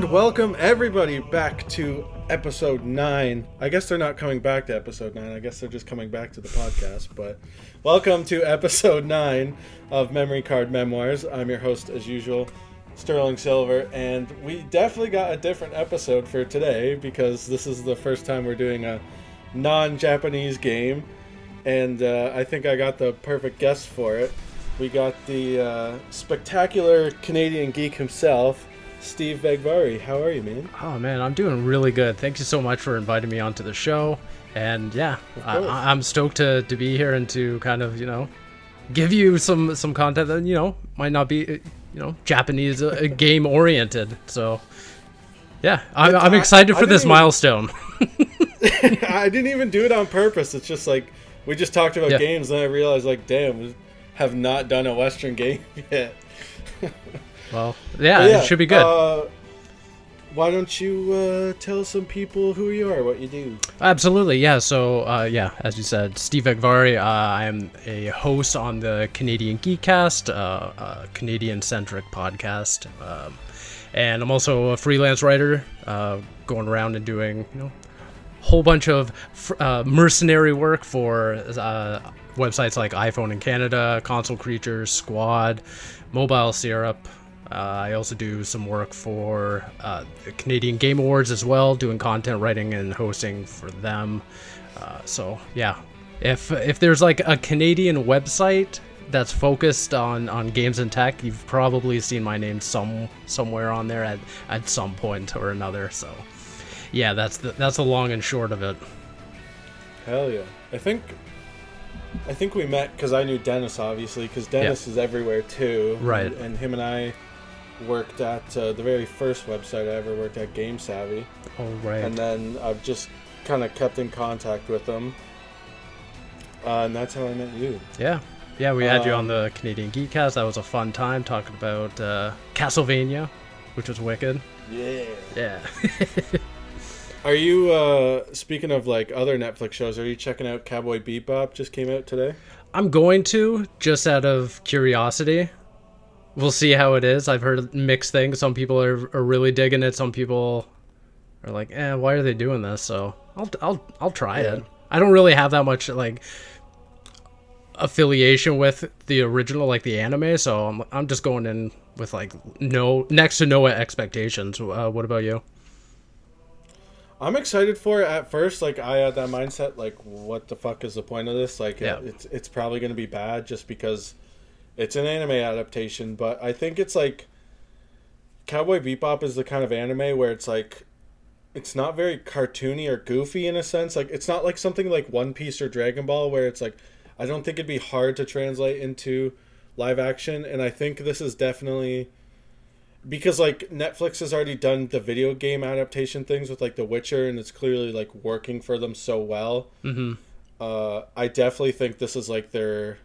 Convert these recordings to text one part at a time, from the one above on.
and welcome everybody back to episode 9. I guess they're not coming back to episode 9. I guess they're just coming back to the podcast, but welcome to episode 9 of Memory Card Memoirs. I'm your host as usual, Sterling Silver, and we definitely got a different episode for today because this is the first time we're doing a non-Japanese game, and uh, I think I got the perfect guest for it. We got the uh, spectacular Canadian geek himself, Steve Vegvari. How are you, man? Oh man, I'm doing really good. Thank you so much for inviting me onto the show. And yeah, I, am stoked to, to be here and to kind of you know give you some some content that you know might not be you know Japanese uh, game oriented. So yeah, I'm, I'm excited for this even, milestone. I didn't even do it on purpose. It's just like we just talked about yeah. games, and I realized like, damn have not done a Western game yet. Well, yeah, yeah, it should be good. Uh, why don't you uh, tell some people who you are, what you do? Absolutely, yeah. So, uh, yeah, as you said, Steve Vegvari. Uh, I am a host on the Canadian Geekcast, uh, a Canadian-centric podcast, um, and I'm also a freelance writer, uh, going around and doing, you know, a whole bunch of uh, mercenary work for websites like iPhone in Canada, Console Creatures, Squad, Mobile Syrup. Uh, I also do some work for uh, the Canadian Game Awards as well, doing content writing and hosting for them. Uh, so yeah, if if there's like a Canadian website that's focused on, on games and tech, you've probably seen my name some somewhere on there at, at some point or another. So yeah, that's the, that's the long and short of it. Hell yeah! I think I think we met because I knew Dennis, obviously, because Dennis yeah. is everywhere too. Right. And, and him and I worked at uh, the very first website I ever worked at, Game Savvy. Oh, right. And then I've just kind of kept in contact with them. Uh, and that's how I met you. Yeah. Yeah, we had um, you on um, the Canadian Geekcast. That was a fun time talking about uh, Castlevania, which was wicked. Yeah. Yeah. Are you uh speaking of like other Netflix shows? Are you checking out Cowboy Bebop? Just came out today. I'm going to just out of curiosity. We'll see how it is. I've heard mixed things. Some people are, are really digging it. Some people are like, "Eh, why are they doing this?" So I'll I'll I'll try yeah. it. I don't really have that much like affiliation with the original, like the anime. So I'm I'm just going in with like no next to no expectations. Uh, what about you? I'm excited for it at first. Like I had that mindset, like, what the fuck is the point of this? Like, yeah. it's it's probably gonna be bad just because it's an anime adaptation. But I think it's like Cowboy Bebop is the kind of anime where it's like it's not very cartoony or goofy in a sense. Like it's not like something like One Piece or Dragon Ball where it's like I don't think it'd be hard to translate into live action. And I think this is definitely because like Netflix has already done the video game adaptation things with like The Witcher, and it's clearly like working for them so well. Mm-hmm. Uh, I definitely think this is like their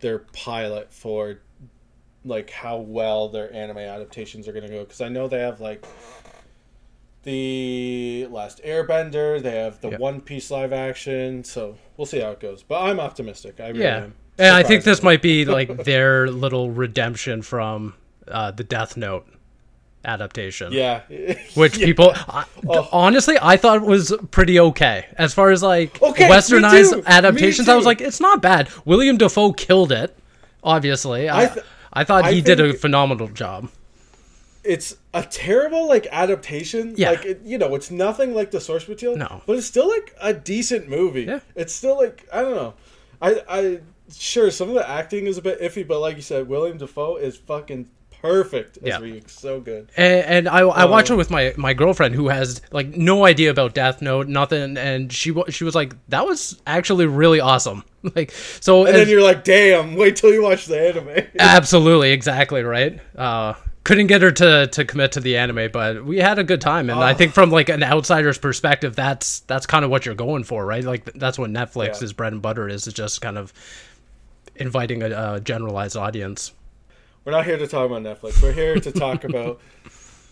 their pilot for like how well their anime adaptations are gonna go because I know they have like the last Airbender, they have the yep. One Piece live action, so we'll see how it goes. But I'm optimistic. I really yeah. am. And I think this might be like their little redemption from uh, the Death Note adaptation. Yeah. Which yeah. people I, oh. honestly I thought was pretty okay. As far as like okay, westernized adaptations, I was like, it's not bad. William Dafoe killed it, obviously. I, th- I, I thought he did a phenomenal job. It's a terrible like adaptation. Yeah. Like it, you know, it's nothing like the source material. No. But it's still like a decent movie. Yeah. It's still like I don't know. I I sure some of the acting is a bit iffy, but like you said, William Dafoe is fucking perfect as yeah. So good. And, and I, I um, watched it with my my girlfriend who has like no idea about Death Note, nothing, and she she was like, "That was actually really awesome." like so, and as, then you're like, "Damn! Wait till you watch the anime." absolutely, exactly right. Uh, couldn't get her to to commit to the anime, but we had a good time, and I think from like an outsider's perspective, that's that's kind of what you're going for, right? Like that's what Netflix's yeah. bread and butter is, is just kind of inviting a, a generalized audience we're not here to talk about Netflix. We're here to talk about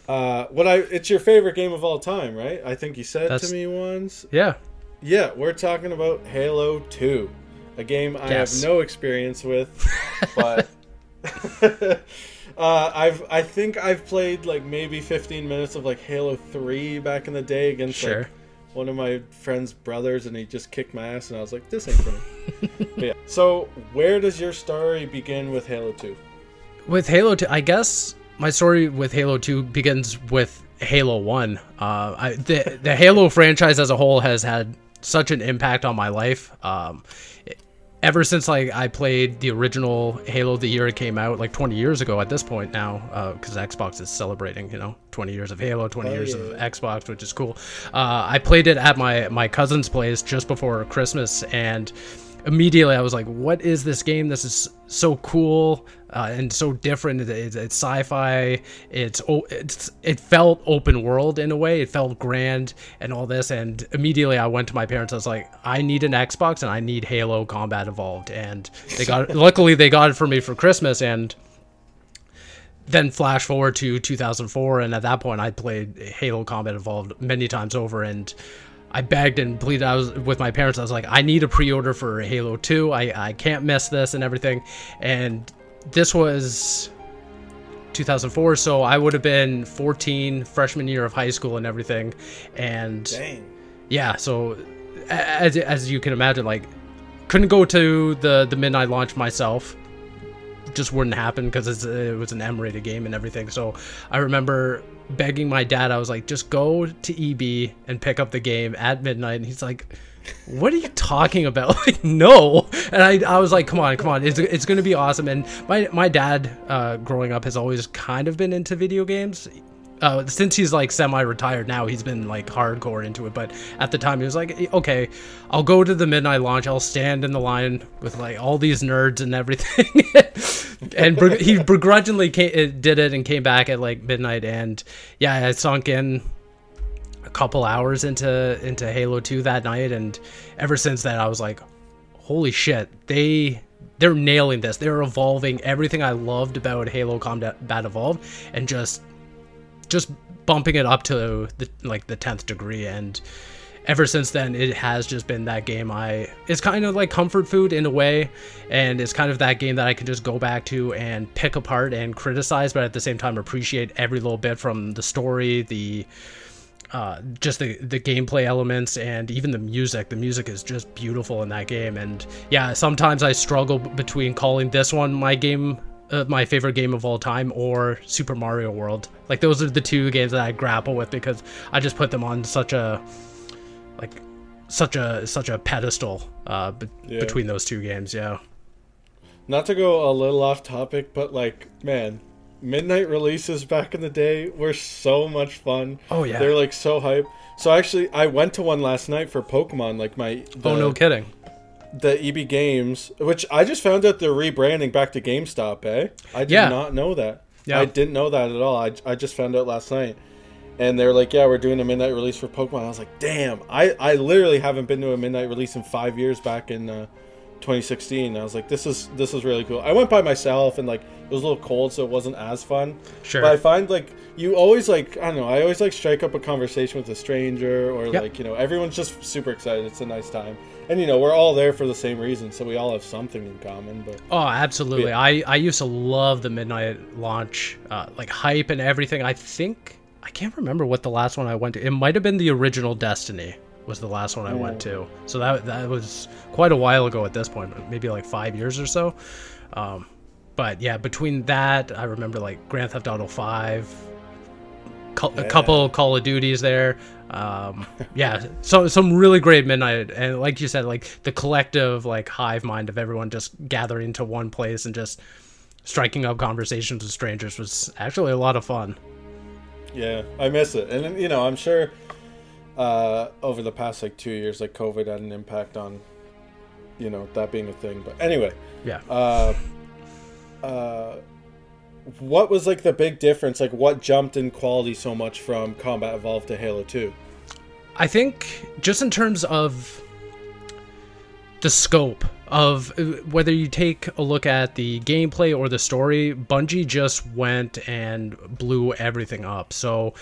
uh, what I. It's your favorite game of all time, right? I think you said That's, to me once. Yeah. Yeah, we're talking about Halo Two, a game I yes. have no experience with, but Uh, I've I think I've played like maybe 15 minutes of like Halo 3 back in the day against sure. like one of my friend's brothers, and he just kicked my ass, and I was like, this ain't for me. yeah. So where does your story begin with Halo 2? With Halo 2, I guess my story with Halo 2 begins with Halo 1. Uh, I, the the Halo franchise as a whole has had such an impact on my life. Um, ever since like I played the original Halo the year it came out, like 20 years ago at this point now, because uh, Xbox is celebrating, you know, 20 years of Halo, 20 oh, years yeah. of Xbox, which is cool. Uh, I played it at my my cousin's place just before Christmas, and immediately I was like, "What is this game? This is so cool uh, and so different. It's, it's sci-fi. It's it's it felt open world in a way. It felt grand and all this. And immediately I went to my parents. I was like, "I need an Xbox and I need Halo Combat Evolved." And they got luckily they got it for me for Christmas and then flash forward to 2004 and at that point i played halo combat evolved many times over and I begged and pleaded. I was with my parents. I was like, I need a pre-order for Halo 2. I, I can't miss this and everything. And this was 2004, so I would have been 14, freshman year of high school and everything. And Dang. yeah, so as, as you can imagine, like couldn't go to the the midnight launch myself. Just wouldn't happen because it was an M-rated game and everything. So I remember begging my dad. I was like, just go to EB and pick up the game at midnight. And he's like, what are you talking about? Like, no. And I, I was like, come on, come on. It's, it's going to be awesome. And my, my dad, uh, growing up, has always kind of been into video games. Uh, since he's like semi-retired now, he's been like hardcore into it. But at the time, he was like, "Okay, I'll go to the midnight launch. I'll stand in the line with like all these nerds and everything." and he begrudgingly came, uh, did it and came back at like midnight. And yeah, I sunk in a couple hours into into Halo 2 that night, and ever since then, I was like, "Holy shit!" They they're nailing this. They're evolving everything I loved about Halo Combat Evolved, and just just bumping it up to the like the tenth degree and ever since then it has just been that game i it's kind of like comfort food in a way and it's kind of that game that i can just go back to and pick apart and criticize but at the same time appreciate every little bit from the story the uh, just the the gameplay elements and even the music. The music is just beautiful in that game. And yeah, sometimes I struggle between calling this one my game uh, my favorite game of all time or Super Mario World. Like those are the two games that I grapple with because I just put them on such a like such a such a pedestal uh, be- yeah. between those two games. Yeah. Not to go a little off topic, but like man, midnight releases back in the day were so much fun. Oh yeah, they're like so hype. So actually, I went to one last night for Pokemon. Like my the, oh no kidding the EB Games, which I just found out they're rebranding back to GameStop. Eh, I did yeah. not know that. Yeah. I didn't know that at all. I, I just found out last night, and they're like, "Yeah, we're doing a midnight release for Pokemon." I was like, "Damn!" I I literally haven't been to a midnight release in five years. Back in uh, 2016, I was like, "This is this is really cool." I went by myself, and like it was a little cold, so it wasn't as fun. Sure. But I find like you always like I don't know. I always like strike up a conversation with a stranger, or yep. like you know, everyone's just super excited. It's a nice time and you know we're all there for the same reason so we all have something in common but oh absolutely. Yeah. i i used to love the midnight launch uh, like hype and everything. I think i can't remember what the last one i went to. It might have been the original destiny was the last one i went to. So that that was quite a while ago at this point maybe like five years or so. Um, but yeah between that i remember like grand theft auto 5 yeah. a couple call of duties there. Um yeah so some really great midnight and like you said like the collective like hive mind of everyone just gathering to one place and just striking up conversations with strangers was actually a lot of fun. Yeah i miss it. And you know i'm sure uh over the past like two years like covid had an impact on you know that being a thing. But anyway yeah. uh uh what was like the big difference? Like what jumped in quality so much from Combat Evolved to Halo 2? I think just in terms of the scope of uh, whether you take a look at the gameplay or the story, Bungie just went and blew everything up. So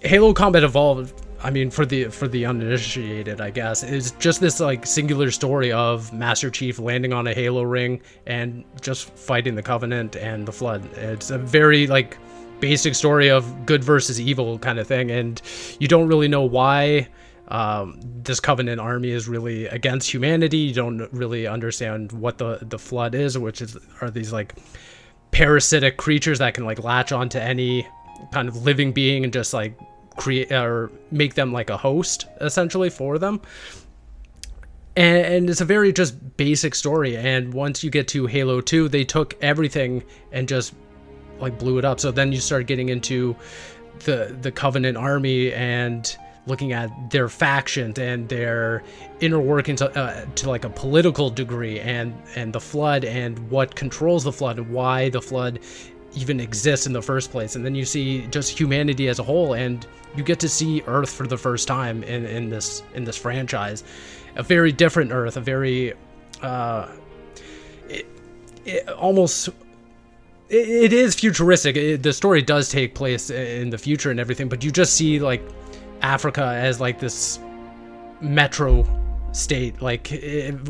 Halo Combat Evolved I mean, for the for the uninitiated, I guess, it's just this like singular story of Master Chief landing on a Halo ring and just fighting the Covenant and the Flood. It's a very like basic story of good versus evil kind of thing, and you don't really know why um, this Covenant army is really against humanity. You don't really understand what the the Flood is, which is are these like parasitic creatures that can like latch onto any kind of living being and just like create or make them like a host essentially for them. And, and, it's a very just basic story. And once you get to Halo 2, they took everything and just like blew it up. So then you start getting into the the Covenant army and looking at their factions and their inner workings uh, to like a political degree and and the flood and what controls the flood and why the flood even exists in the first place and then you see just humanity as a whole and you get to see earth for the first time in, in this in this franchise. A very different earth a very uh it, it almost it, it is futuristic. It, the story does take place in the future and everything but you just see like africa as like this metro state like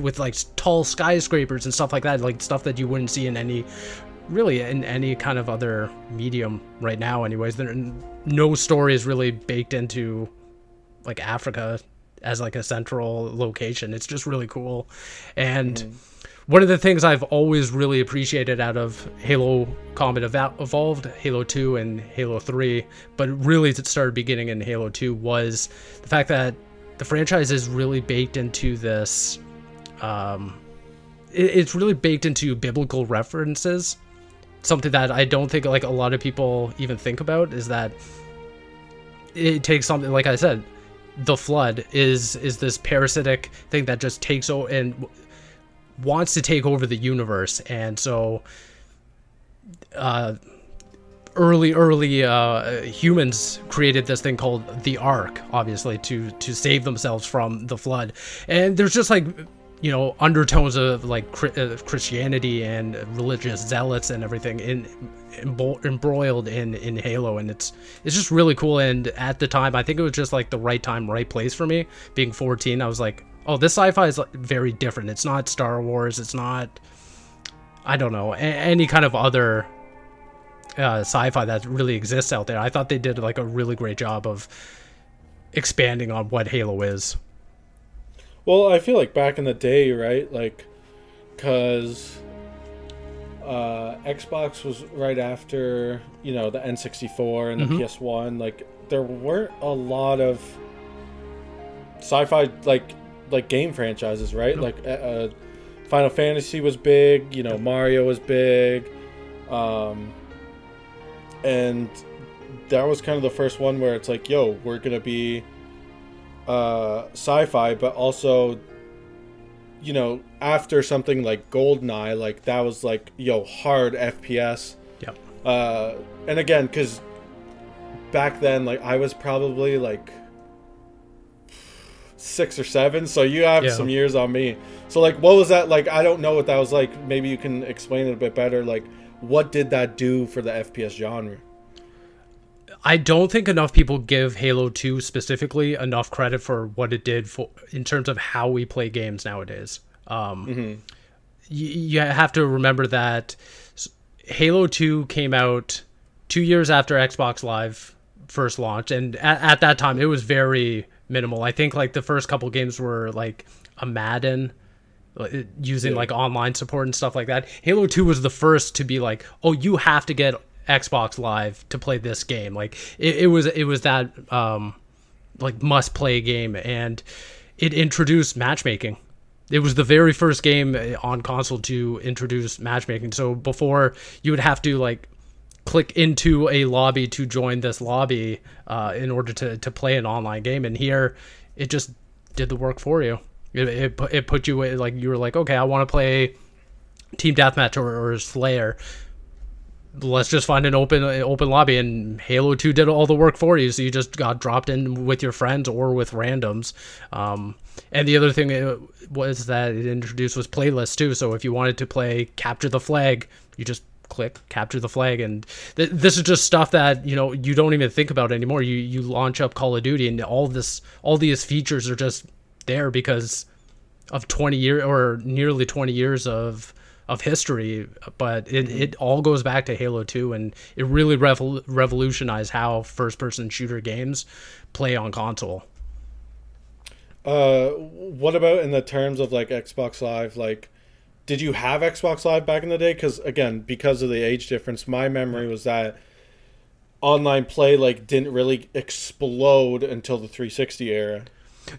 with like tall skyscrapers and stuff like that like stuff that you wouldn't see in any really in any kind of other medium right now anyways. There no story is really baked into like africa as like a central location. It's just really cool. And mm-hmm. one of the things i've always really appreciated out of halo combat Ev- evolved halo 2 and halo 3 but really it started beginning in halo 2 was the fact that the franchise is really baked into this um, it's really baked into biblical references something that I don't think like a lot of people even think about is that it takes something like I said, the flood is is this parasitic thing that just takes over and wants to take over the universe, and so uh, early early uh, humans created this thing called the Ark, obviously to to save themselves from the flood, and there's just like you know undertones of like uh, Christianity and religious zealots and everything in, embroiled in in Halo, and it's it's just really cool. And at the time, I think it was just like the right time, right place for me. Being 14, I was like, oh, this sci-fi is very different. It's not Star Wars. It's not I don't know any kind of other uh, sci-fi that really exists out there. I thought they did like a really great job of expanding on what Halo is. Well, I feel like back in the day, right? Like, because uh, Xbox was right after, you know, the N64 and the mm-hmm. PS1. Like, there weren't a lot of sci-fi like like game franchises, right? Like, uh, uh, Final Fantasy was big. You know, Mario was big, um, and that was kind of the first one where it's like, yo, we're gonna be uh, sci-fi, but also, you know, after something like Goldeneye, like that was like yo hard FPS. Yep. Uh, and again, because back then, like I was probably like six or seven, so you have yeah. some years on me. So like, what was that like? I don't know what that was like. Maybe you can explain it a bit better. Like, what did that do for the FPS genre? I don't think enough people give Halo 2 specifically enough credit for what it did for in terms of how we play games nowadays. Um, mm-hmm. you, you have to remember that Halo 2 came out two years after Xbox Live first launched, and at, at that time it was very minimal. I think like the first couple games were like a Madden using yeah. like online support and stuff like that. Halo 2 was the first to be like, oh, you have to get Xbox Live to play this game. Like it, it was it was that um, like must play game, and it introduced matchmaking. It was the very first game on console to introduce matchmaking. So before you would have to like click into a lobby to join this lobby uh, in order to, to play an online game, and here it just did the work for you. It, it, it put you like you were like okay, I want to play team deathmatch or, or Slayer let's just find an open open lobby. And halo 2 did all the work for you. So you just got dropped in with your friends or with randoms. Um, and the other thing was that it introduced was playlists too. So if you wanted to play capture the flag you just click capture the flag. And th- this is just stuff that you know you don't even think about anymore. You you launch up call of duty and all this all these features are just there because of 20 years or nearly 20 years of of history but it, mm-hmm. it all goes back to halo 2 and it really revol- revolutionized how first person shooter games play on console uh what about in the terms of like xbox live like did you have Xbox Live back in the day? Because again, because of the age difference, my memory was that online play like didn't really explode until the 360 era.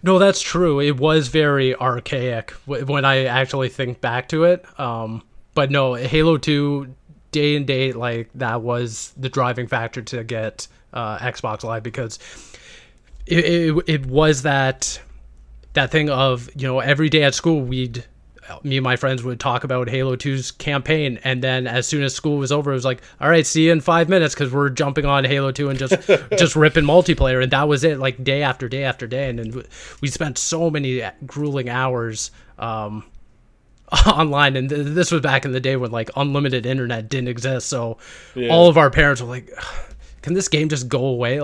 No, that's true. It was very archaic when I actually think back to it. Um, but no, Halo 2 day and date like that was the driving factor to get uh, Xbox Live because it, it, it was that that thing of you know every day at school we'd me and my friends would talk about Halo 2's campaign, and then as soon as school was over, it was like, all right, see you in five minutes because we're jumping on Halo 2 and just just ripping multiplayer, and that was it, like day after day after day, and then we spent so many grueling hours um, online, and th- this was back in the day when like unlimited internet didn't exist, so yeah. all of our parents were like. Can this game just go away?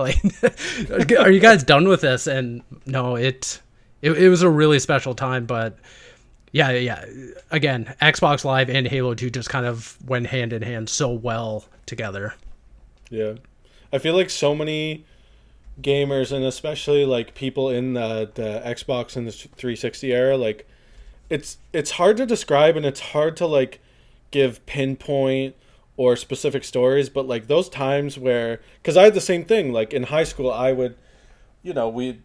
Like, are you guys done with this? And no, it, it it was a really special time, but yeah, yeah. Again, Xbox Live and Halo 2 just kind of went hand in hand so well together. Yeah. I feel like so many gamers and especially like people in the, the Xbox and the 360 era like it's it's hard to describe and it's hard to like give pinpoint or specific stories but like those times where cuz I had the same thing like in high school I would you know we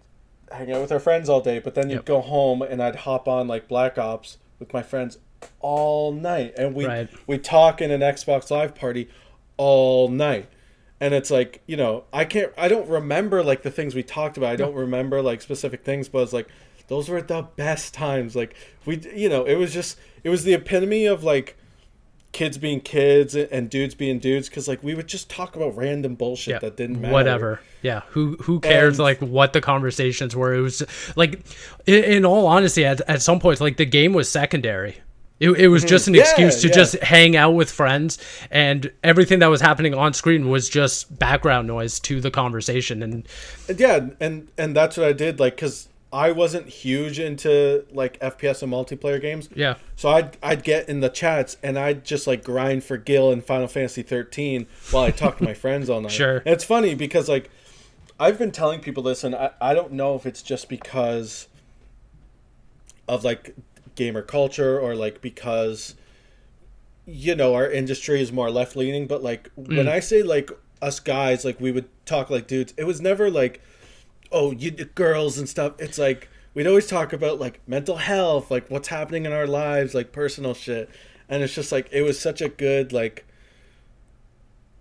hang out with our friends all day, but then you'd go home and I'd hop on like Black Ops with my friends all night, and we right. we talk in an Xbox Live party all night. And it's like you know I can't I don't remember like the things we talked about. I don't remember like specific things but it's like those were the best times. Like we you know it was just it was the epitome of like kids being kids and dudes being dudes because like we would just talk about random bullshit yeah, that didn't matter. Whatever. Yeah. Who who cares and, like what the conversations were? It was like in, in, all honesty, at, at some points, like the game was secondary. It, it was mm-hmm. just an yeah, excuse to yeah. just hang out with friends, and everything that was happening on screen was just background noise to the conversation. And yeah, and and that's what I did. Like, cause I wasn't huge into like FPS and multiplayer games. Yeah. So I'd I'd get in the chats and I'd just like grind for Gil in Final Fantasy 13 while I talked to my friends all night. Sure. And it's funny because like I've been telling people this and I, I don't know if it's just because of like gamer culture or like because you know our industry is more left leaning but like mm. when I say like us guys like we would talk like dudes it was never like oh you girls and stuff. It's like we'd always talk about like mental health like what's happening in our lives like personal shit. And it's just like it was such a good like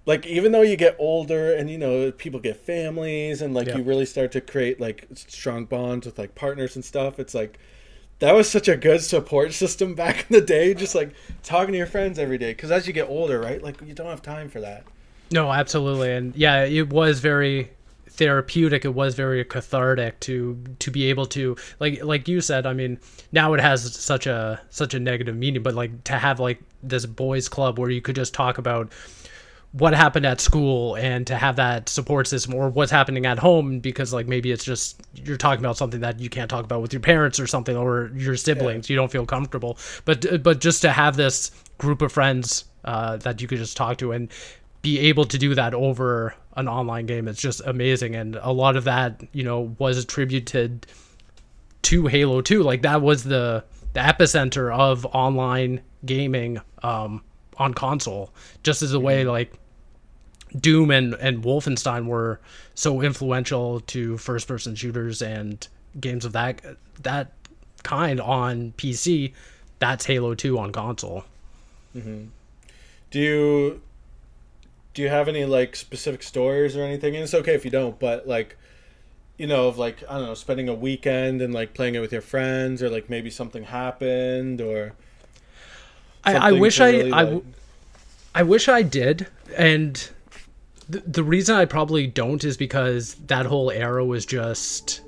like even though you get older and you know people get families and like yeah. you really start to create like strong bonds with like partners and stuff it's like that was such a good support system back in the day just like talking to your friends every day. Because as you get older right like you don't have time for that. No absolutely. And yeah it was very therapeutic it was very cathartic to to be able to like like you said i mean now it has such a such a negative meaning but like to have like this boys club where you could just talk about what happened at school and to have that support system or what's happening at home because like maybe it's just you're talking about something that you can't talk about with your parents or something or your siblings yeah. you don't feel comfortable but but just to have this group of friends uh, that you could just talk to and be able to do that over an online game it's just amazing and a lot of that you know was attributed to halo 2 like that was the the epicenter of online gaming um, on console just as a way mm-hmm. like doom and and wolfenstein were so influential to first person shooters and games of that that kind on pc that's halo 2 on console mm-hmm. do you do you have any like specific stories or anything? And it's okay if you don't, but like you know, of like I don't know, spending a weekend and like playing it with your friends, or like maybe something happened, or I, I wish I really, I, like... I wish I did, and the the reason I probably don't is because that whole era was just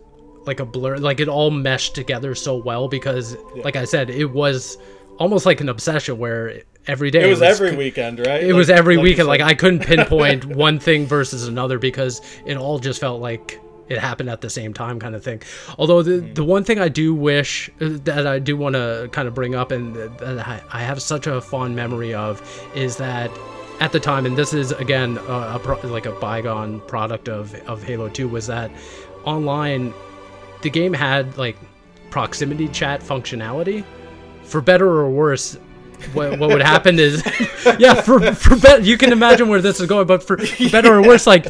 like a blur, like it all meshed together so well because, yeah. like I said, it was almost like an obsession where every day it was, it was every weekend, right? It like, was every like weekend. Like I couldn't pinpoint one thing versus another because it all just felt like it happened at the same time kind of thing although the, the one thing i do wish uh, that i do want to kind of bring up and that i have such a fond memory of is that at the time and this is again a, a pro, like a bygone product of, of halo 2 was that online the game had like proximity chat functionality for better or worse what, what would happen is yeah for for better you can imagine where this is going but for, for better or worse like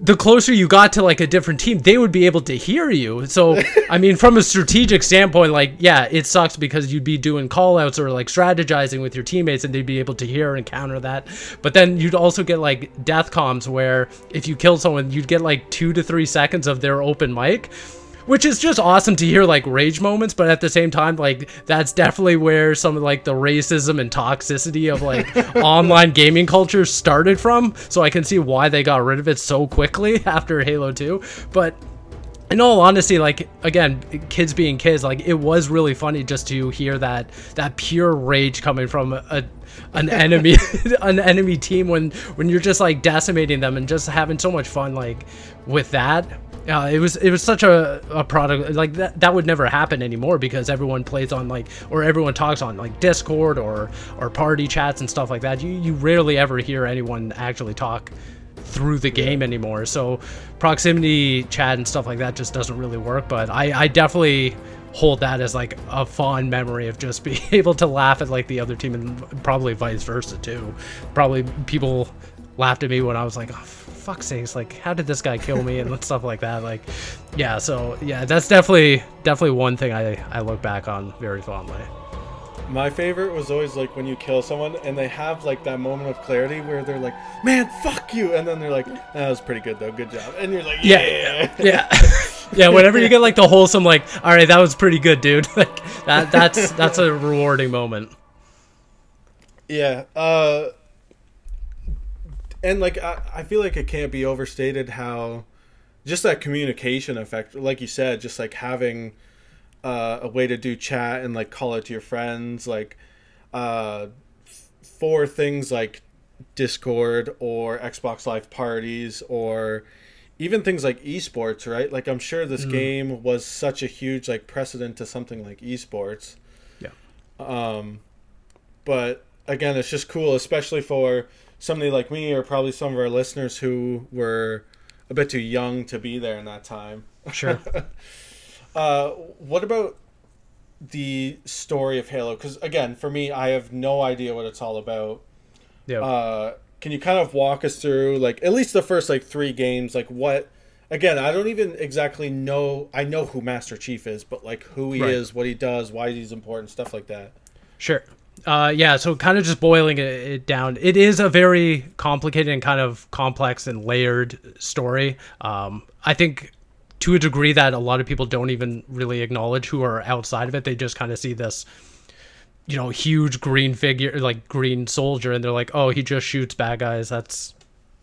the closer you got to like a different team, they would be able to hear you. So, I mean, from a strategic standpoint, like, yeah, it sucks because you'd be doing callouts or like strategizing with your teammates and they'd be able to hear and counter that. But then you'd also get like death comms where if you kill someone, you'd get like two to three seconds of their open mic which is just awesome to hear like rage moments but at the same time like that's definitely where some of like the racism and toxicity of like online gaming culture started from. So i can see why they got rid of it so quickly after halo 2 but in all honesty like again kids being kids like it was really funny just to hear that that pure rage coming from a, an enemy an enemy team when when you're just like decimating them and just having so much fun like with that uh, it was it was such a, a product like that that would never happen anymore because everyone plays on like or everyone talks on like Discord or or party chats and stuff like that. You you rarely ever hear anyone actually talk through the game anymore. So proximity chat and stuff like that just doesn't really work. But I I definitely hold that as like a fond memory of just being able to laugh at like the other team and probably vice versa too. Probably people laughed at me when I was like, oh, fuck's sakes, like how did this guy kill me and stuff like that. Like, yeah, so yeah, that's definitely definitely one thing I I look back on very fondly. My favorite was always like when you kill someone and they have like that moment of clarity where they're like, "Man, fuck you," and then they're like, "That was pretty good though, good job," and you're like, "Yeah, yeah, yeah." yeah whenever you get like the wholesome, like, "All right, that was pretty good, dude," like that that's that's a rewarding moment. Yeah. Uh and like I, I feel like it can't be overstated how just that communication effect like you said just like having uh, a way to do chat and like call it to your friends like uh, for things like discord or xbox live parties or even things like esports right? Like i'm sure this mm. game was such a huge like precedent to something like esports. Yeah. Um but again it's just cool especially for somebody like me or probably some of our listeners who were a bit too young to be there in that time. Sure. uh, what about the story of Halo? Because again, for me, I have no idea what it's all about. Yeah. Uh, can you kind of walk us through, like, at least the first like three games, like what? Again, I don't even exactly know. I know who Master Chief is, but like who he right. is, what he does, why he's important, stuff like that. Sure. Uh, yeah, so kind of just boiling it, down, it is a very complicated and kind of complex and layered story. Um, I think to a degree that a lot of people don't even really acknowledge who are outside of it. They just kind of see this, you know, huge green figure, like green soldier, and they're like, oh, he just shoots bad guys. That's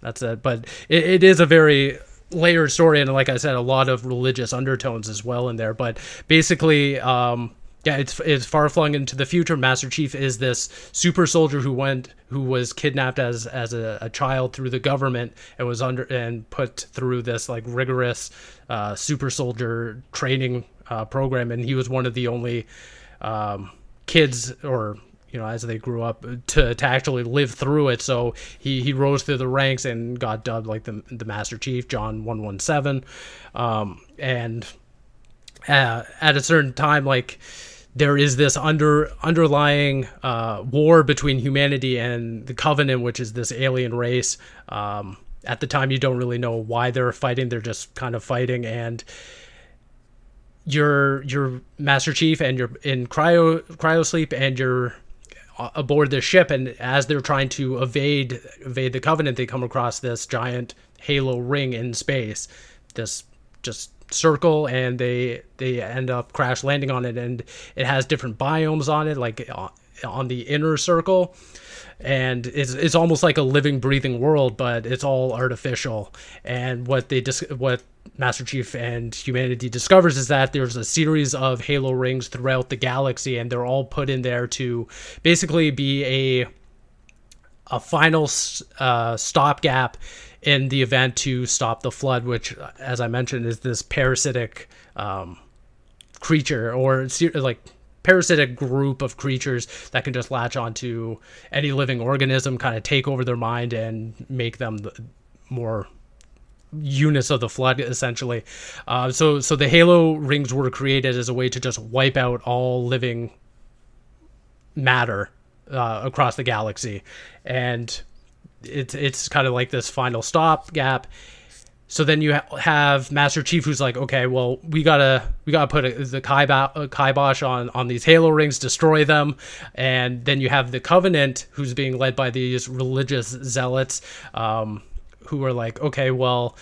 that's it. But it, it is a very layered story, and like I said, a lot of religious undertones as well in there. But basically, um, yeah, it's it's far flung into the future. Master Chief is this super soldier who went who was kidnapped as as a, a child through the government and was under and put through this like rigorous uh, super soldier training uh, program, and he was one of the only um, kids or you know as they grew up to, to actually live through it. So he he rose through the ranks and got dubbed like the the Master Chief, John one one seven, um, and uh, at a certain time like there is this under underlying uh, war between humanity and the Covenant, which is this alien race. Um, at the time, you don't really know why they're fighting; they're just kind of fighting, and your your Master Chief and you're in cryo cryo sleep, and you're aboard this ship, and as they're trying to evade evade the Covenant, they come across this giant halo ring in space. This just circle and they they end up crash landing on it and it has different biomes on it like uh, on the inner circle. And it's it's almost like a living breathing world but it's all artificial. And what they just what Master Chief and humanity discovers is that there's a series of Halo rings throughout the galaxy, and they're all put in there to basically be a a final uh, stopgap in the event to stop the flood, which, as I mentioned, is this parasitic um, creature or like parasitic group of creatures that can just latch onto any living organism, kind of take over their mind and make them more units of the flood essentially. Uh, so so the halo rings were created as a way to just wipe out all living matter uh, across the galaxy. And it's it's kind of like this final stop gap. So then you ha- have Master Chief, who's like, okay, well, we gotta we gotta put a, the kibosh, kibosh on on these Halo rings, destroy them, and then you have the Covenant, who's being led by these religious zealots, um, who are like, okay, well,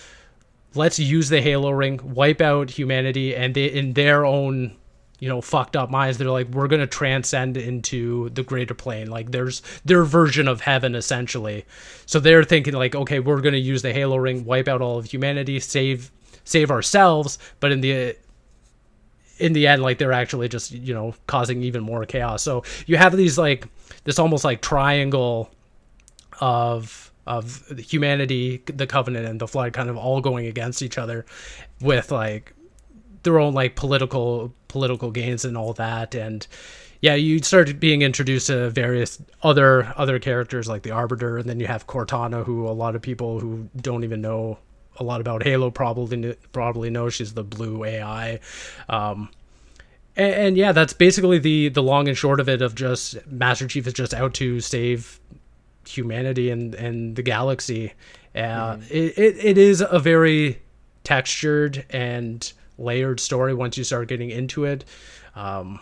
let's use the Halo ring, wipe out humanity, and they in their own you know fucked up minds. They're like we're gonna transcend into the greater plane. Like there's their version of heaven essentially. So they're thinking like okay we're gonna use the halo ring wipe out all of humanity save save ourselves. But in the in the end like they're actually just you know causing even more chaos. So you have these like this almost like triangle of of humanity the covenant and the flood kind of all going against each other with like their own like political political gains and all that. And yeah you start being introduced to various other other characters like the arbiter. And then you have cortana who a lot of people who don't even know a lot about halo probably probably know she's the blue ai um, and, and, yeah that's basically the the long and short of it of just master chief is just out to save humanity and and the galaxy. Uh, mm. it, it, it is a very textured and layered story once you start getting into it. Um,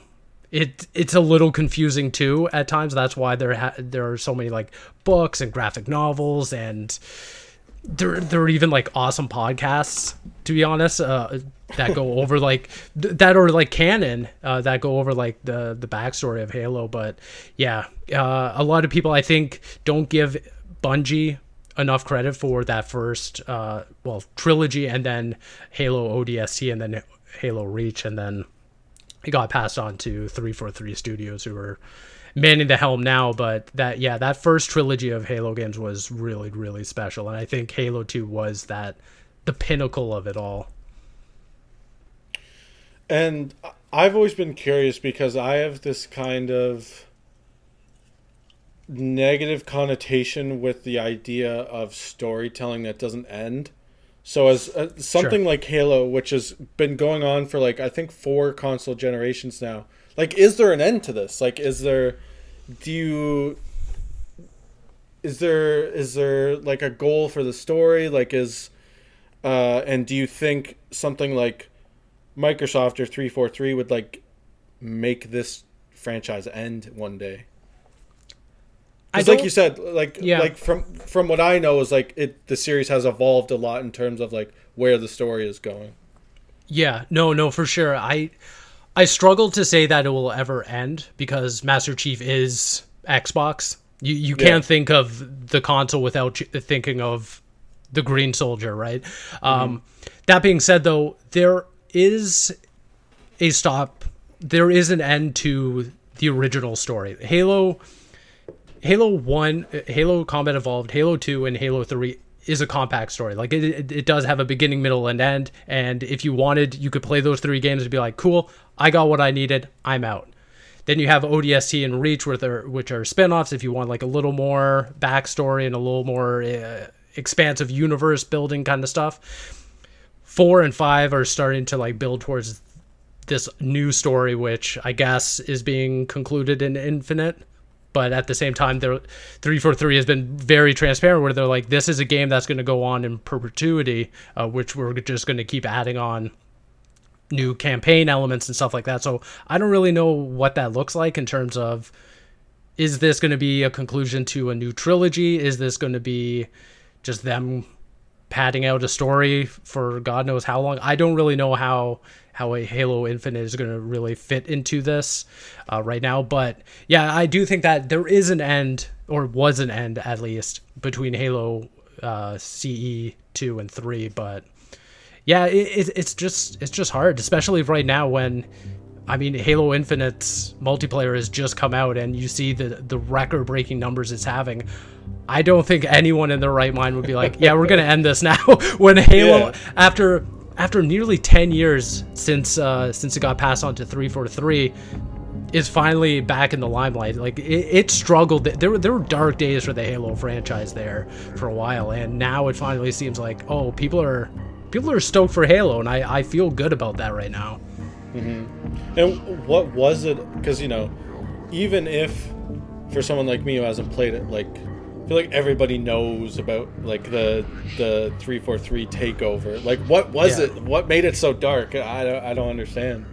it it's a little confusing too at times. That's why there ha- there are so many like books and graphic novels and there there are even like awesome podcasts to be honest uh, that go over like th- that are like canon uh, that go over like the the backstory of Halo. But yeah, uh, a lot of people I think don't give Bungie enough credit for that first uh well trilogy and then Halo ODST and then Halo Reach and then it got passed on to 343 Studios who are manning the helm now. But that yeah that first trilogy of Halo games was really really special. And I think Halo 2 was that the pinnacle of it all. And I've always been curious because I have this kind of negative connotation with the idea of storytelling that doesn't end. So as uh, something sure. like Halo, which has been going on for like I think four console generations now, like is there an end to this? Like is there do you is there is there like a goal for the story? Like is uh and do you think something like Microsoft or 343 would like make this franchise end one day? Because like you said, like yeah. like from from what I know is like it the series has evolved a lot in terms of like where the story is going. Yeah, no, no, for sure. I I struggle to say that it will ever end because Master Chief is Xbox. You you yeah. can't think of the console without thinking of the Green Soldier, right? Mm-hmm. Um, that being said, though, there is a stop. There is an end to the original story. Halo Halo 1, Halo Combat Evolved, Halo 2, and Halo 3 is a compact story. Like it, it, it, does have a beginning, middle, and end. And if you wanted, you could play those three games and be like, cool, I got what I needed, I'm out. Then you have ODST and Reach, which are, which are spin-offs if you want like a little more backstory and a little more uh, expansive universe building kind of stuff. Four and five are starting to like build towards this new story, which I guess is being concluded in Infinite but at the same time, they're 343 has been very transparent where they're like, this is a game that's going to go on in perpetuity, uh, which we're just going to keep adding on new campaign elements and stuff like that. So I don't really know what that looks like in terms of is this going to be a conclusion to a new trilogy? Is this going to be just them padding out a story for God knows how long? I don't really know how how a Halo Infinite is going to really fit into this uh, right now. But yeah, I do think that there is an end, or was an end at least, between Halo uh, CE two and three. But yeah, it, it's just it's just hard, especially right now when I mean, Halo Infinite's multiplayer has just come out, and you see the the record breaking numbers it's having. I don't think anyone in their right mind would be like, "Yeah, we're gonna end this now." when Halo, yeah. after after nearly ten years since uh, since it got passed on to three four three, is finally back in the limelight. Like it, it, struggled. There were there were dark days for the Halo franchise there for a while, and now it finally seems like oh, people are people are stoked for Halo, and I I feel good about that right now. Mm-hmm. And what was it? Because you know, even if for someone like me who hasn't played it, like I feel like everybody knows about like the the three four three takeover. Like, what was yeah. it? What made it so dark? I don't, I don't understand.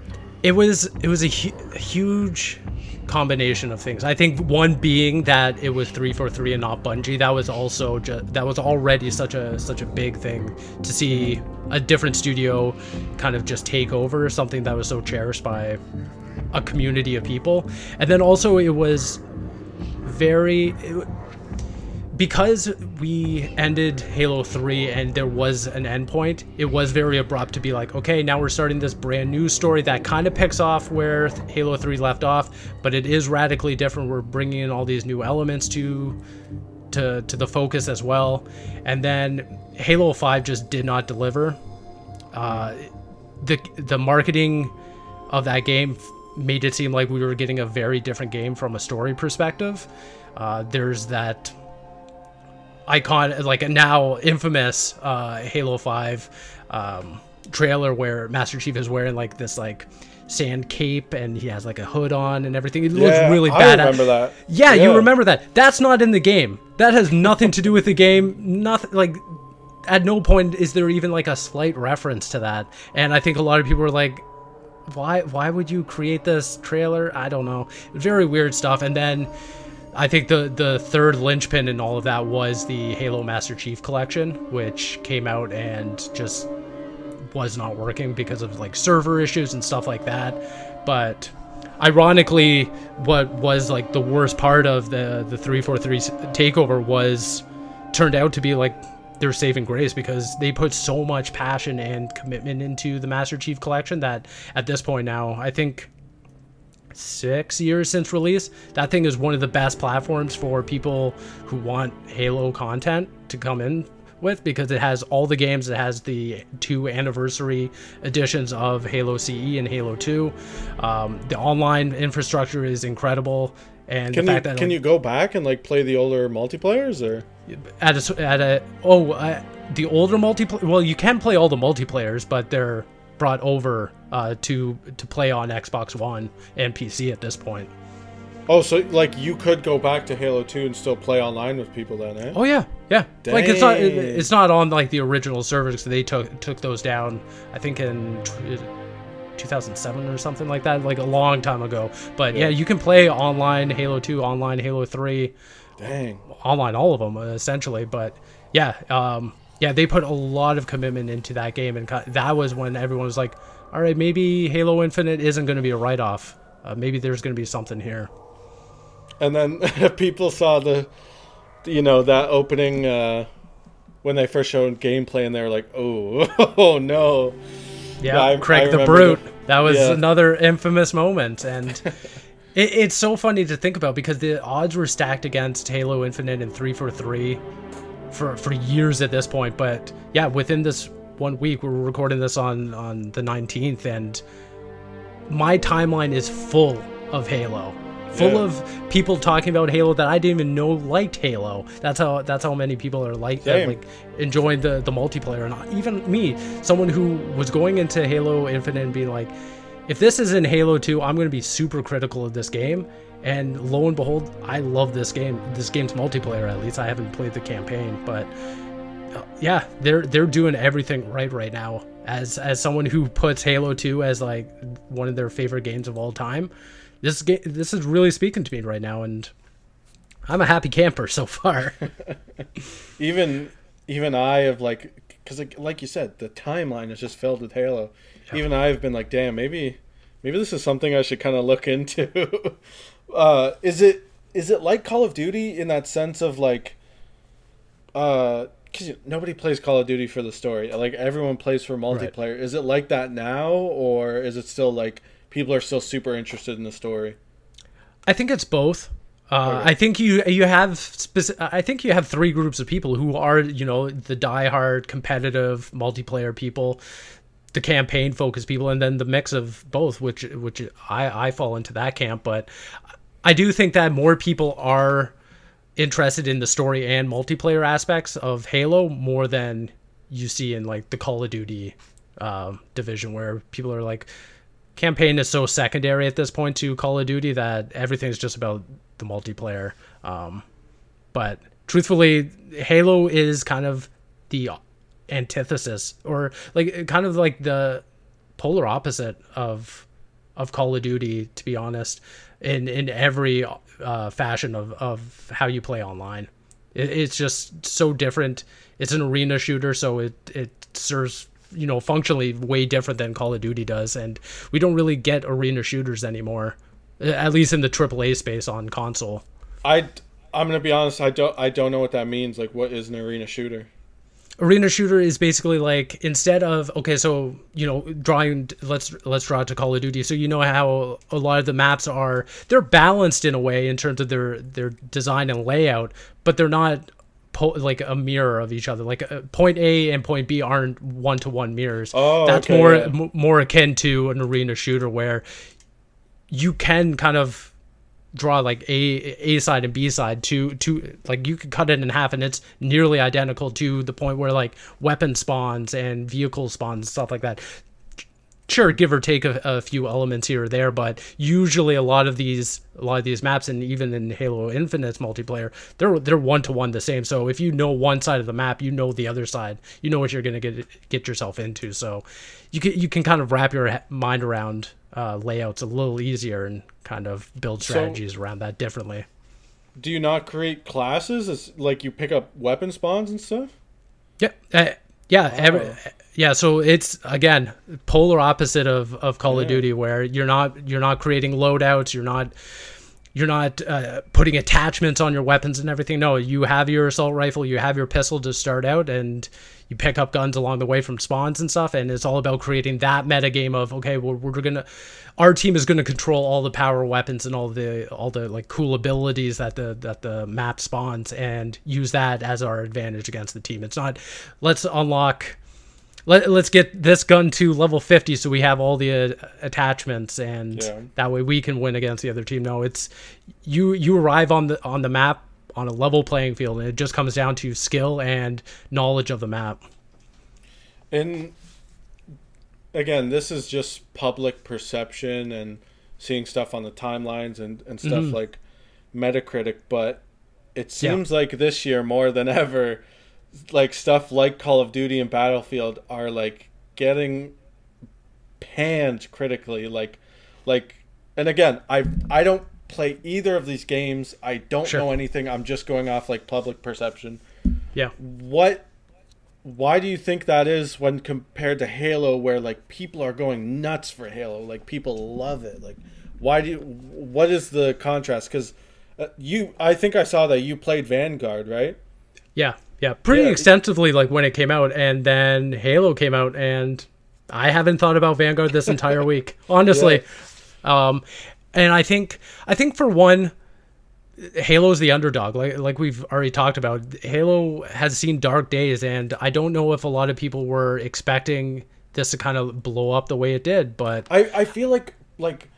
It was it was a, hu- huge combination of things. I think one being that it was 343 and not Bungie. That was also just that was already such a such a big thing to see a different studio kind of just take over something that was so cherished by a community of people. And then also it was very it, because we ended Halo 3 and there was an endpoint, it was very abrupt to be like, okay, now we're starting this brand new story that kind of picks off where Halo 3 left off, but it is radically different. We're bringing in all these new elements to to to the focus as well. And then Halo 5 just did not deliver. Uh, the the marketing of that game made it seem like we were getting a very different game from a story perspective. Uh, there's that icon like a now infamous uh, Halo Five um, trailer where Master Chief is wearing like this like sand cape and he has like a hood on and everything. It looks really bad. I remember that. Yeah, yeah, you remember that. That's not in the game. That has nothing to do with the game. Nothing like at no point is there even like a slight reference to that. And I think a lot of people were like why why would you create this trailer? I don't know. Very weird stuff. And then I think the the third linchpin in all of that was the Halo Master Chief collection, which came out and just was not working because of like server issues and stuff like that. But ironically, what was like the worst part of the the 343 takeover was turned out to be like their saving grace because they put so much passion and commitment into the Master Chief collection that at this point now, I think six years since release. That thing is one of the best platforms for people who want Halo content to come in with because it has all the games. It has the two anniversary editions of Halo CE and Halo 2. Um, the online infrastructure is incredible. And can the fact you, that can like, you go back and like play the older multiplayers or at a at a oh uh, the older multiplayer? Well, you can play all the multiplayers, but they're brought over uh, to to play on Xbox One and PC at this point. Oh, so like you could go back to Halo Two and still play online with people then, eh? Oh yeah, yeah. Dang. Like it's not it's not on like the original servers. They took took those down. I think in. 2007 or something like that, like a long time ago. But yeah, yeah you can play online Halo 2, online Halo 3. Dang. Online, all of them essentially. But yeah, um, yeah, they put a lot of commitment into that game, and that was when everyone was like, "All right, maybe Halo Infinite isn't going to be a write-off. Uh, maybe there's going to be something here." And then people saw the, you know, that opening uh, when they first showed gameplay, and they were like, "Oh, oh no." Yeah, I, Craig I the Brute. The, that was yeah. another infamous moment, and it, it's so funny to think about because the odds were stacked against Halo Infinite and three four three for for years at this point. But yeah, within this one week, we're recording this on on the 19th, and my timeline is full of Halo, full yeah. of people talking about Halo that I didn't even know liked Halo. That's how that's how many people are like uh, like enjoying the the multiplayer, and even me, someone who was going into Halo Infinite and being like. If this is in Halo 2, I'm going to be super critical of this game and lo and behold, I love this game. This game's multiplayer, at least. I haven't played the campaign, but uh, yeah, they're they're doing everything right right now. As as someone who puts Halo 2 as like one of their favorite games of all time, this game this is really speaking to me right now, and I'm a happy camper so far. even even I have like because like, like you said, the timeline is just filled with Halo. Yeah. Even I've been like, damn, maybe maybe this is something I should kind of look into. Uh, is it is it like Call of Duty in that sense of like, uh, nobody plays Call of Duty for the story. Like everyone plays for multiplayer. Right. Is it like that now, or is it still like people are still super interested in the story? I think it's both. Uh. I think you you have speci- I think you have three groups of people who are you know the diehard competitive multiplayer people, the campaign focused people, and then the mix of both, which which I I fall into that camp. But I do think that more people are interested in the story and multiplayer aspects of Halo more than you see in like the Call of Duty uh, division, where people are like, campaign is so secondary at this point to Call of Duty that everything's just about the multiplayer. Um, but truthfully, Halo is kind of the antithesis, or like kind of like the polar opposite of of Call of Duty. To be honest, in in every uh, fashion of of how you play online, it, it's just so different. It's an arena shooter, so it it serves you know functionally way different than Call of Duty does, and we don't really get arena shooters anymore at least in the AAA space on console. I I'm gonna be honest. I don't I don't know what that means. Like, what is an arena shooter? Arena shooter is basically like instead of okay, so you know, drawing let's let's draw it to Call of Duty. So you know how a lot of the maps are they're balanced in a way in terms of their their design and layout, but they're not po- like a mirror of each other. Like uh, point A and point B aren't one to one mirrors. Oh, that's okay, more yeah. m- more akin to an arena shooter where you can kind of draw like a a side and b side to to like you could cut it in half and it's nearly identical to the point where like weapon spawns and vehicle spawns and stuff like that. Sure give or take a, a, few elements here or there but usually a lot of these a lot of these maps and even in halo infinite's multiplayer they're they're one to one the same. So if you know one side of the map you know the other side. You know what you're going to get get yourself into. So you can you can kind of wrap your mind around uh, layouts a little easier and kind of build strategies so, around that differently. Do you not create classes? It's like you pick up weapon spawns and stuff? Yeah, uh, yeah, every, yeah. So it's again polar opposite of, of Call yeah. of Duty, where you're not you're not creating loadouts, you're not you're not uh, putting attachments on your weapons and everything. No, you have your assault rifle, you have your pistol to start out, and you pick up guns along the way from spawns and stuff. And it's all about creating that meta game of okay, we're, we're gonna, our team is gonna control all the power weapons and all the all the like cool abilities that the that the map spawns, and use that as our advantage against the team. It's not let's unlock let, us get this gun to level 50 so we have all the uh, attachments and yeah. that way we can win against the other team no it's you you arrive on the on the map on a level playing field and it just comes down to skill and knowledge of the map and again this is just public perception and seeing stuff on the timelines and, and stuff mm-hmm. like metacritic but it seems yeah. like this year more than ever like stuff like Call of Duty and Battlefield are like getting panned critically like like and again I I don't play either of these games. I don't sure. know anything. I'm just going off like public perception. Yeah. What why do you think that is when compared to Halo where like people are going nuts for Halo, like people love it. Like why do you what is the contrast cuz uh, you I think I saw that you played Vanguard, right? Yeah. Yeah, pretty yeah. extensively like when it came out and then Halo came out and I haven't thought about Vanguard this entire week, honestly. Yeah. Um and I think I think for one Halo's the underdog. Like like we've already talked about, Halo has seen dark days and I don't know if a lot of people were expecting this to kind of blow up the way it did, but I I feel like like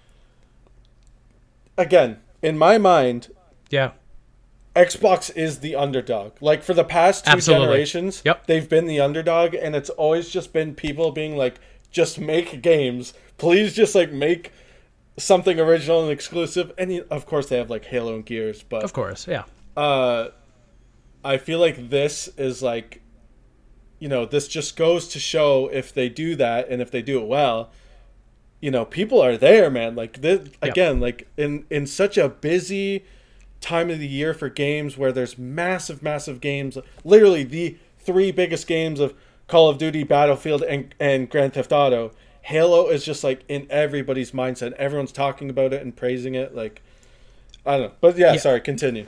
again, in my mind, yeah Xbox is the underdog. Like for the past two Absolutely. generations, yep. they've been the underdog, and it's always just been people being like, "Just make games, please. Just like make something original and exclusive." And of course, they have like Halo and Gears, but of course, yeah. Uh, I feel like this is like, you know, this just goes to show if they do that and if they do it well, you know, people are there, man. Like this again, like in in such a busy time of the year for games where there's massive, massive games. Literally the three biggest games of Call of Duty, Battlefield, and, and Grand Theft Auto. Halo is just like in everybody's mindset. Everyone's talking about it and praising it. Like, I don't know. But yeah, yeah. sorry, continue.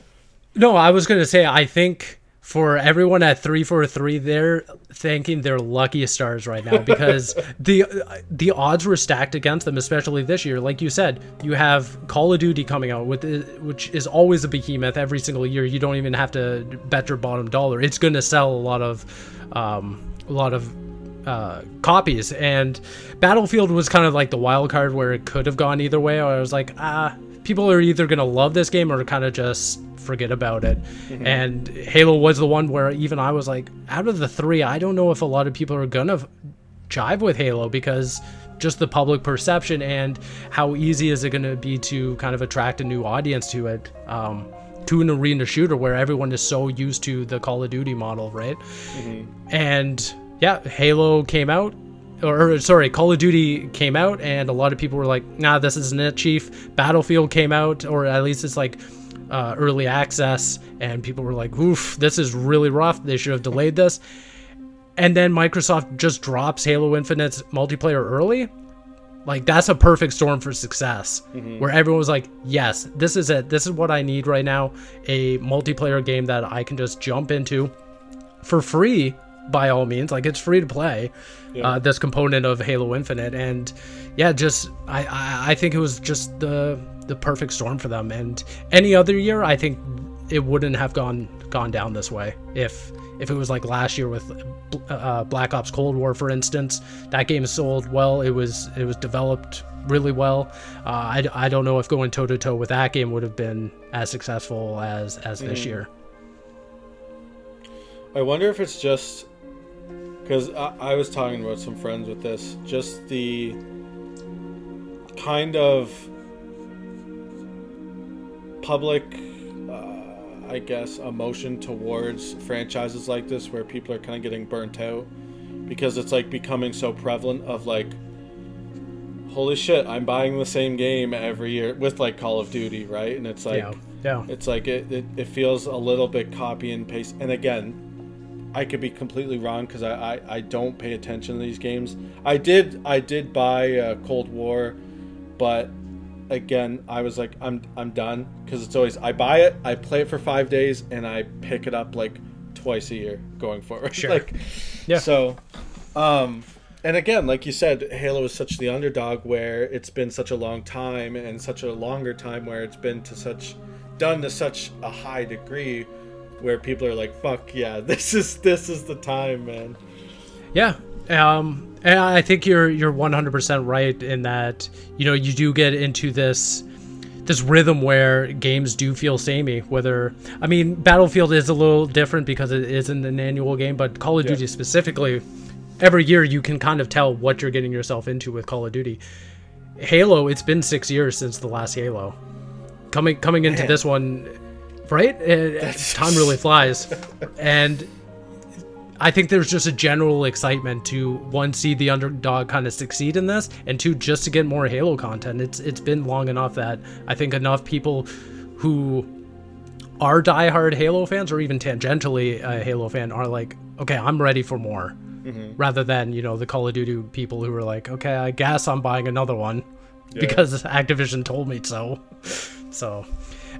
No, I was going to say, I think for everyone at 343 they're thanking their lucky stars right now because the the odds were stacked against them especially this year like you said you have call of duty coming out with which is always a behemoth every single year you don't even have to bet your bottom dollar it's going to sell a lot of um, a lot of uh, copies and battlefield was kind of like the wild card where it could have gone either way i was like ah people are either going to love this game or kind of just forget about it. Mm-hmm. And Halo was the one where even I was like, out of the three, I don't know if a lot of people are gonna jive with Halo because just the public perception and how easy is it gonna be to kind of attract a new audience to it. Um, to an arena shooter where everyone is so used to the Call of Duty model, right? Mm-hmm. And yeah, Halo came out, or, or, sorry, Call of Duty came out, and a lot of people were like, "Nah, this isn't it, Chief." Battlefield came out, or at least it's like uh, early access, and people were like, "Oof, this is really rough. They should have delayed this." And then Microsoft just drops Halo Infinite's multiplayer early. Like that's a perfect storm for success, mm-hmm. where everyone was like, "Yes, this is it. This is what I need right now. A multiplayer game that I can just jump into for free by all means. Like it's free to play. Yeah. Uh, this component of Halo Infinite, and yeah, just I, I I think it was just the the perfect storm for them. And any other year, I think it wouldn't have gone gone down this way. If if it was like last year with uh, Black Ops Cold War, for instance, that game sold well. It was it was developed really well. Uh, I, I don't know if going toe to toe with that game would have been as successful as as mm. this year. I wonder if it's just because I, I was talking about some friends with this, just the kind of public, uh, I guess, emotion towards franchises like this where people are kind of getting burnt out because it's like becoming so prevalent of like, holy shit, I'm buying the same game every year with like Call of Duty, right? And it's like, yeah, yeah. it's like it, it, it feels a little bit copy and paste. And again, I could be completely wrong because I, I, I don't pay attention to these games. I did I did buy uh, Cold War, but again, I was like, I'm I'm done because it's always I buy it, I play it for five days, and I pick it up like twice a year going forward. Sure. like, yeah. So, um, and again, like you said, Halo is such the underdog where it's been such a long time and such a longer time where it's been to such done to such a high degree where people are like, "Fuck yeah, this is this is the time, man." Yeah. Um, and I think you're you're 100% right in that you know you do get into this this rhythm where games do feel samey. Whether I mean Battlefield is a little different because it isn't an annual game, but Call of yeah. Duty specifically, every year you can kind of tell what you're getting yourself into with Call of Duty. Halo, it's been six years since the last Halo. Coming coming into Man. this one, right? It, time really flies, and I think there's just a general excitement to one see the underdog kind of succeed in this, and two just to get more Halo content. It's it's been long enough that I think enough people who are diehard Halo fans or even tangentially a Halo fan are like, okay, I'm ready for more. Mm-hmm. Rather than you know the Call of Duty people who are like, okay, I guess I'm buying another one yeah. because Activision told me so. so,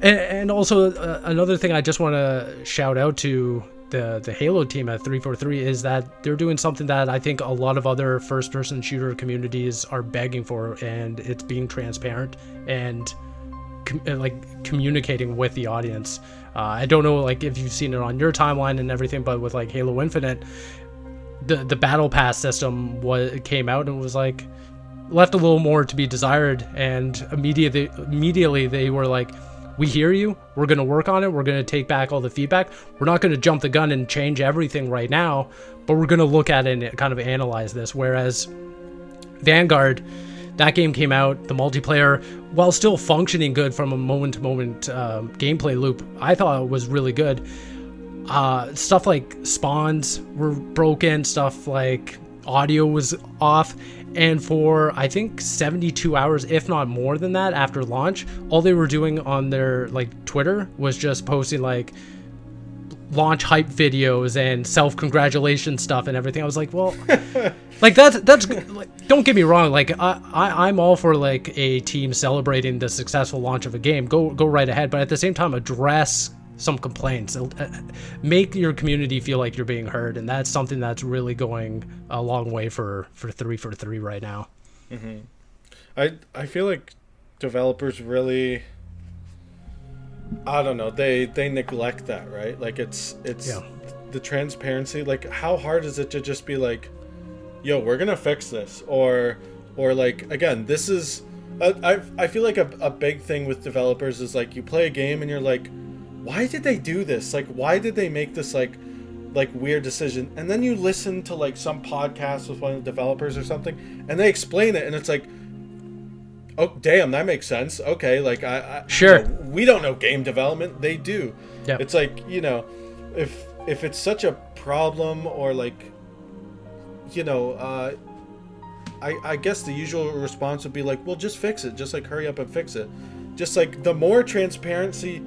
and, and also uh, another thing I just want to shout out to the the Halo team at 343 is that they're doing something that I think a lot of other first person shooter communities are begging for and it's being transparent and com- like communicating with the audience. Uh, I don't know like if you've seen it on your timeline and everything but with like Halo Infinite the the battle pass system was came out and was like left a little more to be desired and immediately immediately they were like we hear you. We're going to work on it. We're going to take back all the feedback. We're not going to jump the gun and change everything right now, but we're going to look at it and kind of analyze this. Whereas Vanguard, that game came out, the multiplayer, while still functioning good from a moment to moment gameplay loop, I thought it was really good. Uh, stuff like spawns were broken, stuff like audio was off, and for I think 72 hours, if not more than that, after launch, all they were doing on their like Twitter was just posting like launch hype videos and self congratulation stuff and everything. I was like, well, like that's that's like, don't get me wrong. Like I, I I'm all for like a team celebrating the successful launch of a game. Go go right ahead, but at the same time, address some complaints. Uh, make your community feel like you're being heard, and that's something that's really going a long way for for three four three right now. Mm-hmm. I I feel like developers really. I don't know. They they neglect that, right? Like it's it's yeah. the transparency. Like how hard is it to just be like, "Yo, we're gonna fix this," or or like again, this is. I I feel like a, a big thing with developers is like you play a game and you're like, why did they do this? Like, why did they make this like like weird decision? And then you listen to like some podcast with one of the developers or something, and they explain it, and it's like, oh damn, that makes sense. Okay, like I, I sure you know, we don't know game development, they do. Yeah, it's like you know, if if it's such a problem or like, you know, uh, I I guess the usual response would be like, well, just fix it, just like hurry up and fix it. Just like the more transparency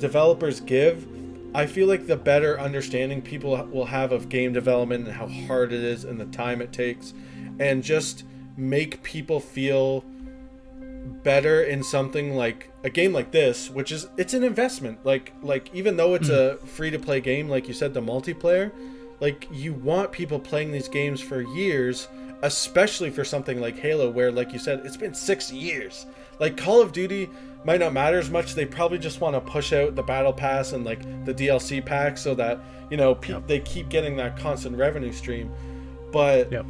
developers give, I feel like the better understanding people will have of game development and how hard it is and the time it takes, and just make people feel better in something like a game like this, which is it's an investment. Like like even though it's mm. a free to play game, like you said, the multiplayer, like you want people playing these games for years, especially for something like Halo, where like you said, it's been six years. Like Call of Duty might not matter as much. They probably just want to push out the battle pass and like the DLC pack so that you know pe- yep. they keep getting that constant revenue stream. But yep.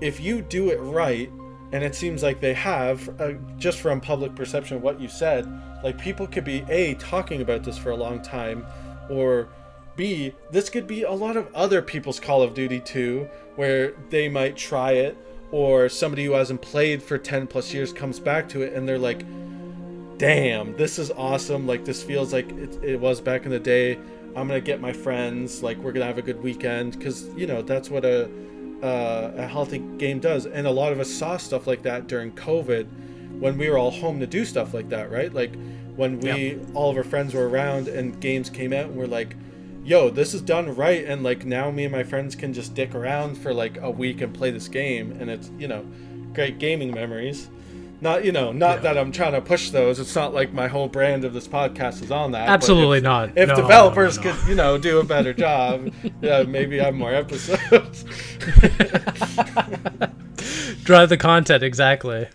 if you do it right, and it seems like they have, uh, just from public perception of what you said, like people could be a talking about this for a long time, or b this could be a lot of other people's Call of Duty too, where they might try it, or somebody who hasn't played for 10 plus years comes back to it and they're like damn, this is awesome. Like, this feels like it, it was back in the day. I'm going to get my friends. Like, we're going to have a good weekend. Because, you know, that's what a, uh, a healthy game does. And a lot of us saw stuff like that during COVID when we were all home to do stuff like that, right? Like, when we, yep. all of our friends were around and games came out and we're like, yo, this is done right. And, like, now me and my friends can just dick around for, like, a week and play this game. And it's, you know, great gaming memories not you know not yeah. that i'm trying to push those. It's not like my whole brand of this podcast is on that absolutely if, not. if no, developers no, no, could you know do a better job yeah maybe i have more episodes. Drive the content exactly.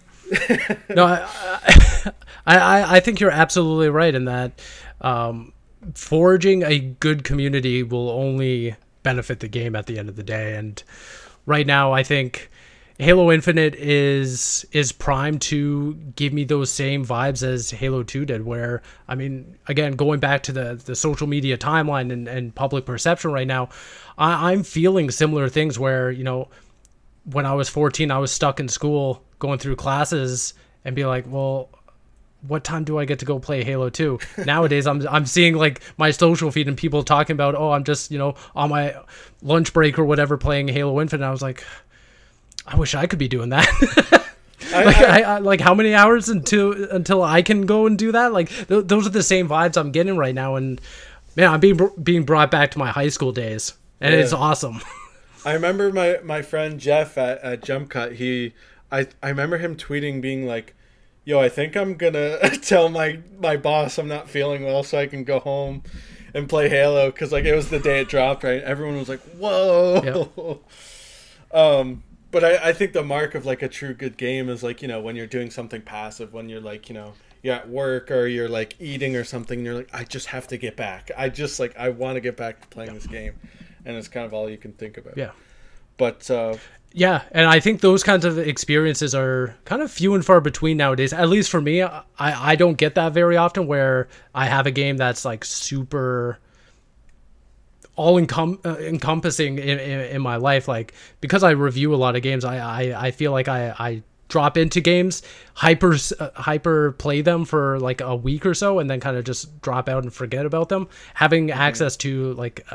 No I, I i think you're absolutely right in that um, forging a good community will only benefit the game at the end of the day. And right now i think Halo Infinite is is primed to give me those same vibes as Halo 2 did where I mean again going back to the the social media timeline and, and public perception right now I, I'm feeling similar things where you know when I was 14 I was stuck in school going through classes and be like well what time do I get to go play Halo 2? Nowadays, I'm I'm seeing like my social feed and people talking about, oh, I'm just you know on my lunch break or whatever playing Halo Infinite. I was like, I wish I could be doing that. like, I, I, like how many hours until until I can go and do that? Like th- those are the same vibes I'm getting right now, and man, I'm being being brought back to my high school days, and yeah. it's awesome. I remember my my friend Jeff at, at Jump Cut. He, I I remember him tweeting, being like, "Yo, I think I'm gonna tell my my boss I'm not feeling well, so I can go home." And play Halo because like it was the day it dropped, right? Everyone was like, "Whoa!" Yep. um, but I, I think the mark of like a true good game is like you know when you're doing something passive when you're like you know you're at work or you're like eating or something and you're like i just have to get back. I just like i want to get back to playing this game. And it's kind of all you can think about. Yeah. But uh yeah and i think those kinds of experiences are kind of few and far between nowadays. At least for me i i don't get that very often where i have a game that's like super all encom- uh, encompassing in, in, in, my life. Like because I review a lot of games, I I, I feel like I, I drop into games, hyper uh, hyper play them for like a week or so, and then kind of just drop out and forget about them. Having mm-hmm. access to like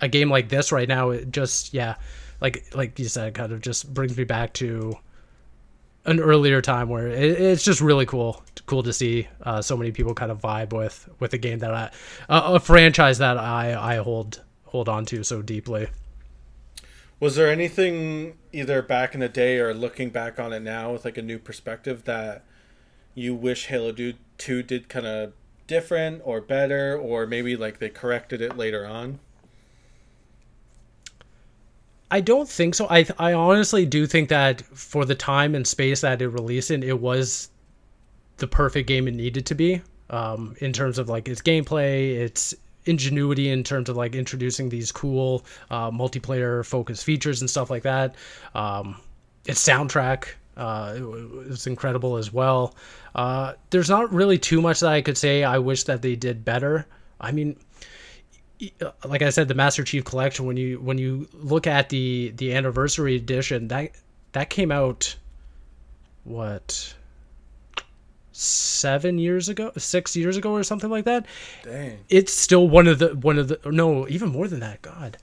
a game like this right now, it just yeah, like like you said, kind of just brings me back to an earlier time where it, it's just really cool cool to see uh, so many people kind of vibe with with a game that I a franchise that I I hold hold on to so deeply. Was there anything either back in the day or looking back on it now with like a new perspective that you wish Halo 2 did kind of different or better or maybe like they corrected it later on? I don't think so. I I honestly do think that for the time and space that it released in, it was the perfect game it needed to be. Um, in terms of like its gameplay, its ingenuity in terms of like introducing these cool uh, multiplayer focused features and stuff like that. Um, its soundtrack uh, was incredible as well. Uh, there's not really too much that I could say. I wish that they did better. I mean, like I said, the Master Chief Collection. When you when you look at the the anniversary edition, that that came out what seven years ago, six years ago, or something like that. Dang. It's still one of the one of the no, even more than that. God,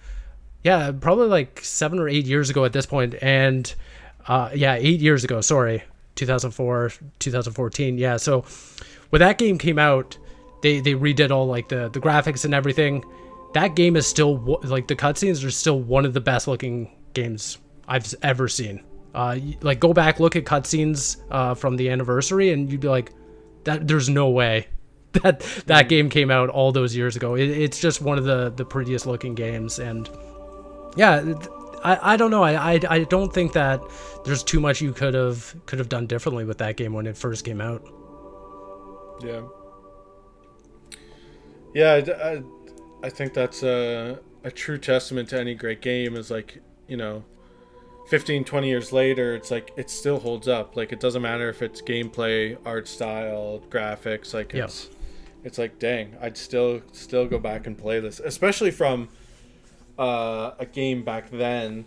yeah, probably like seven or eight years ago at this point. point, and uh, yeah, eight years ago. Sorry, 2004, 2014. Yeah, so when that game came out, they they redid all like the the graphics and everything that game is still like the cutscenes are still one of the best looking games I've ever seen. Uh, like go back look at cutscenes uh, from the anniversary, and you'd be like, that there's no way that that mm. game came out all those years ago. It, it's just one of the the prettiest looking games, and yeah, I, I don't know. I, I I don't think that there's too much you could have could have done differently with that game when it first came out. Yeah. Yeah, I, I I think that's a, a true testament to any great game is like, you know, 15, 20 years later, it's like it still holds up. Like it doesn't matter if it's gameplay, art style, graphics, like it's yep. it's like dang, I'd still still go back and play this, especially from uh, a game back then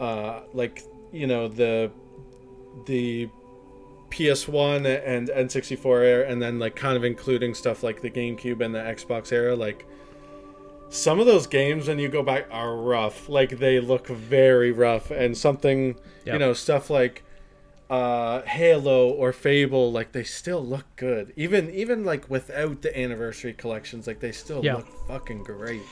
uh, like, you know, the the PS1 and N64 era and then like kind of including stuff like the GameCube and the Xbox era like some of those games when you go back are rough. Like they look very rough. And something yep. you know stuff like uh halo or fable like they still look good. Even even like without the anniversary collections like they still yep. look fucking great.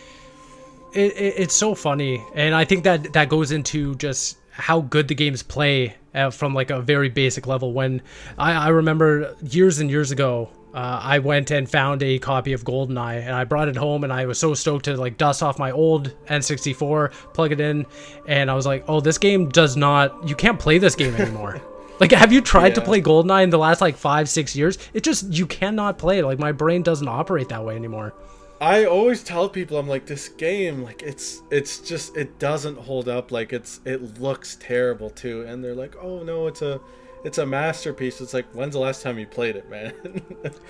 It, it, it's so funny. And i think that that goes into just how good the games play uh, from like a very basic level. When I, I remember years and years ago uh, I went and found a copy of GoldenEye and I brought it home and I was so stoked to like dust off my old N64, plug it in, and I was like, oh, this game does not, you can't play this game anymore. like, have you tried yeah. to play GoldenEye in the last like five, six years? It just, you cannot play it. Like, my brain doesn't operate that way anymore. I always tell people, I'm like, this game, like, it's, it's just, it doesn't hold up. Like, it's, it looks terrible too. And they're like, oh no, it's a, it's a masterpiece. It's like when's the last time you played it, man?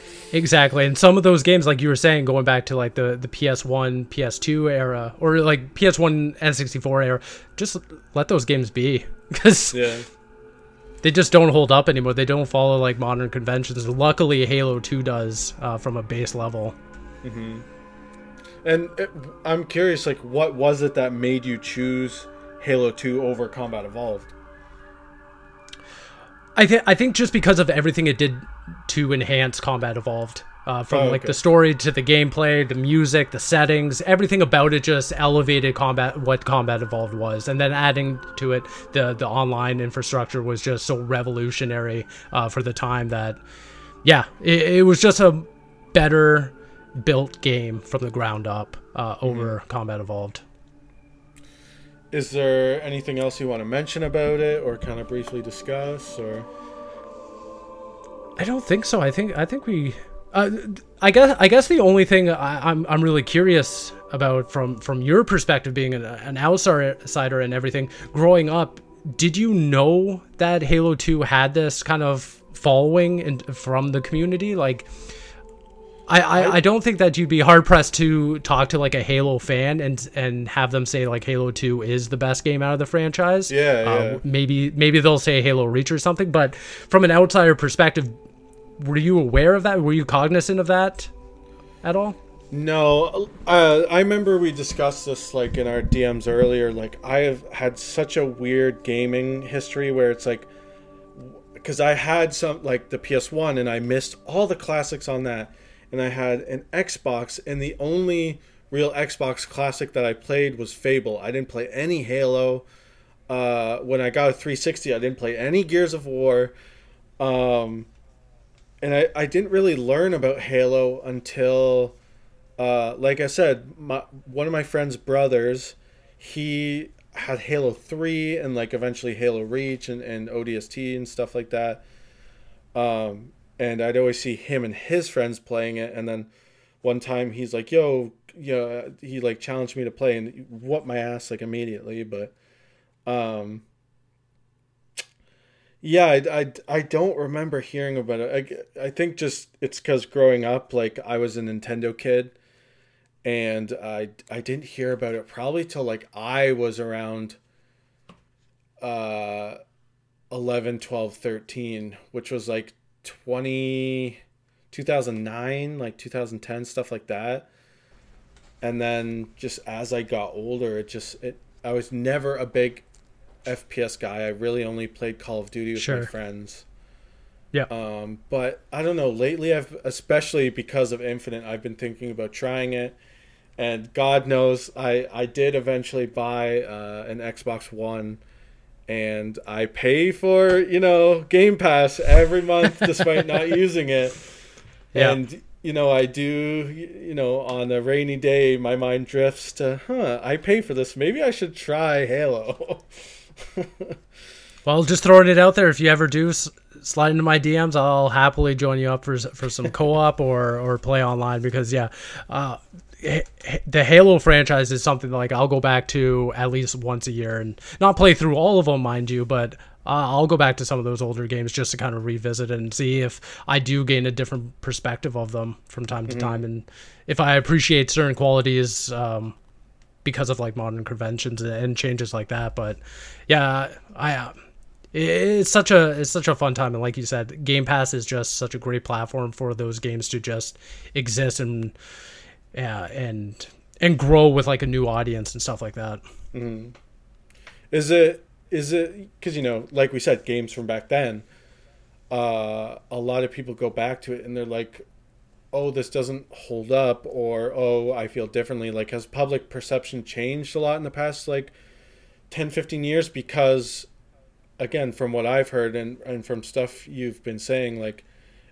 exactly. And some of those games, like you were saying, going back to like the the PS1, PS2 era, or like PS1 N64 era, just let those games be because yeah. they just don't hold up anymore. They don't follow like modern conventions. Luckily, Halo Two does uh, from a base level. Mm-hmm. And it, I'm curious, like, what was it that made you choose Halo Two over Combat Evolved? I think I think just because of everything it did to enhance Combat Evolved. Uh, from oh, okay. like the story to the gameplay, the music, the settings, everything about it just elevated combat what Combat Evolved was, and then adding to it the the online infrastructure was just so revolutionary uh, for the time that, yeah, it, it, was just a better built game from the ground up uh, over mm-hmm. Combat Evolved. Is there anything else you want to mention about it, or kind of briefly discuss, or? I don't think so. I think I think we. Uh, I guess I guess the only thing I, am I'm, I'm really curious about from from your perspective, being an, an outsider and everything, growing up, did you know that Halo Two had this kind of following in, from the community? Like, I, I, I don't think that you'd be hard pressed to talk to like a Halo fan and and have them say like Halo Two is the best game out of the franchise. Yeah, yeah. Maybe maybe they'll say Halo Reach or something. But from an outsider perspective, were you aware of that? Were you cognizant of that at all? No, uh, I remember we discussed this like in our DMs earlier. Like I have had such a weird gaming history where it's like because I had some like the PS1 and I missed all the classics on that and I had an Xbox, and the only real Xbox classic that I played was Fable. I didn't play any Halo. Uh, when I got a 360, I didn't play any Gears of War. Um, and I, I didn't really learn about Halo until, uh, like I said, my, one of my friend's brothers, he had Halo 3 and like eventually Halo Reach and, and ODST and stuff like that. Um, and I'd always see him and his friends playing it. And then one time he's like, yo, yeah, he like challenged me to play and whooped my ass like immediately. But, um, yeah, I, I, I don't remember hearing about it. I, I think just it's because growing up, like I was a Nintendo kid, and I I didn't hear about it probably till like I was around uh 11, 12, 13, which was like 20 2009, like 2010 stuff like that. And then just as I got older, it just it I was never a big FPS guy. I really only played Call of Duty with sure. my friends. Yeah. Um, but I don't know. Lately, I've especially because of Infinite, I've been thinking about trying it, and God knows, I I did eventually buy uh, an Xbox One, and I pay for you know Game Pass every month despite not using it. Yeah. And you know, I do, you know, on a rainy day, my mind drifts to, huh, I pay for this. Maybe I should try Halo. well, just throwing it out there. If you ever do slide into my DMs, I'll happily join you up for for some co-op or or play online because yeah, uh, the Halo franchise is something like I'll go back to at least once a year and not play through all of them, mind you, but I'll go back to some of those older games just to kind of revisit and see if I do gain a different perspective of them from time to mm-hmm. time, and if I appreciate certain qualities. Um, because of like modern conventions and changes like that. But yeah, I uh, it's such a it's such a fun time, and like you said, Game Pass is just such a great platform for those games to just exist and yeah, and and grow with like a new audience and stuff like that. Mm-hmm. Is it is it because you know, like we said, games from back then. Uh, a lot of people go back to it and they're like, oh this doesn't hold up or oh i feel differently like has public perception changed a lot in the past like 10 15 years because again from what i've heard and, and from stuff you've been saying like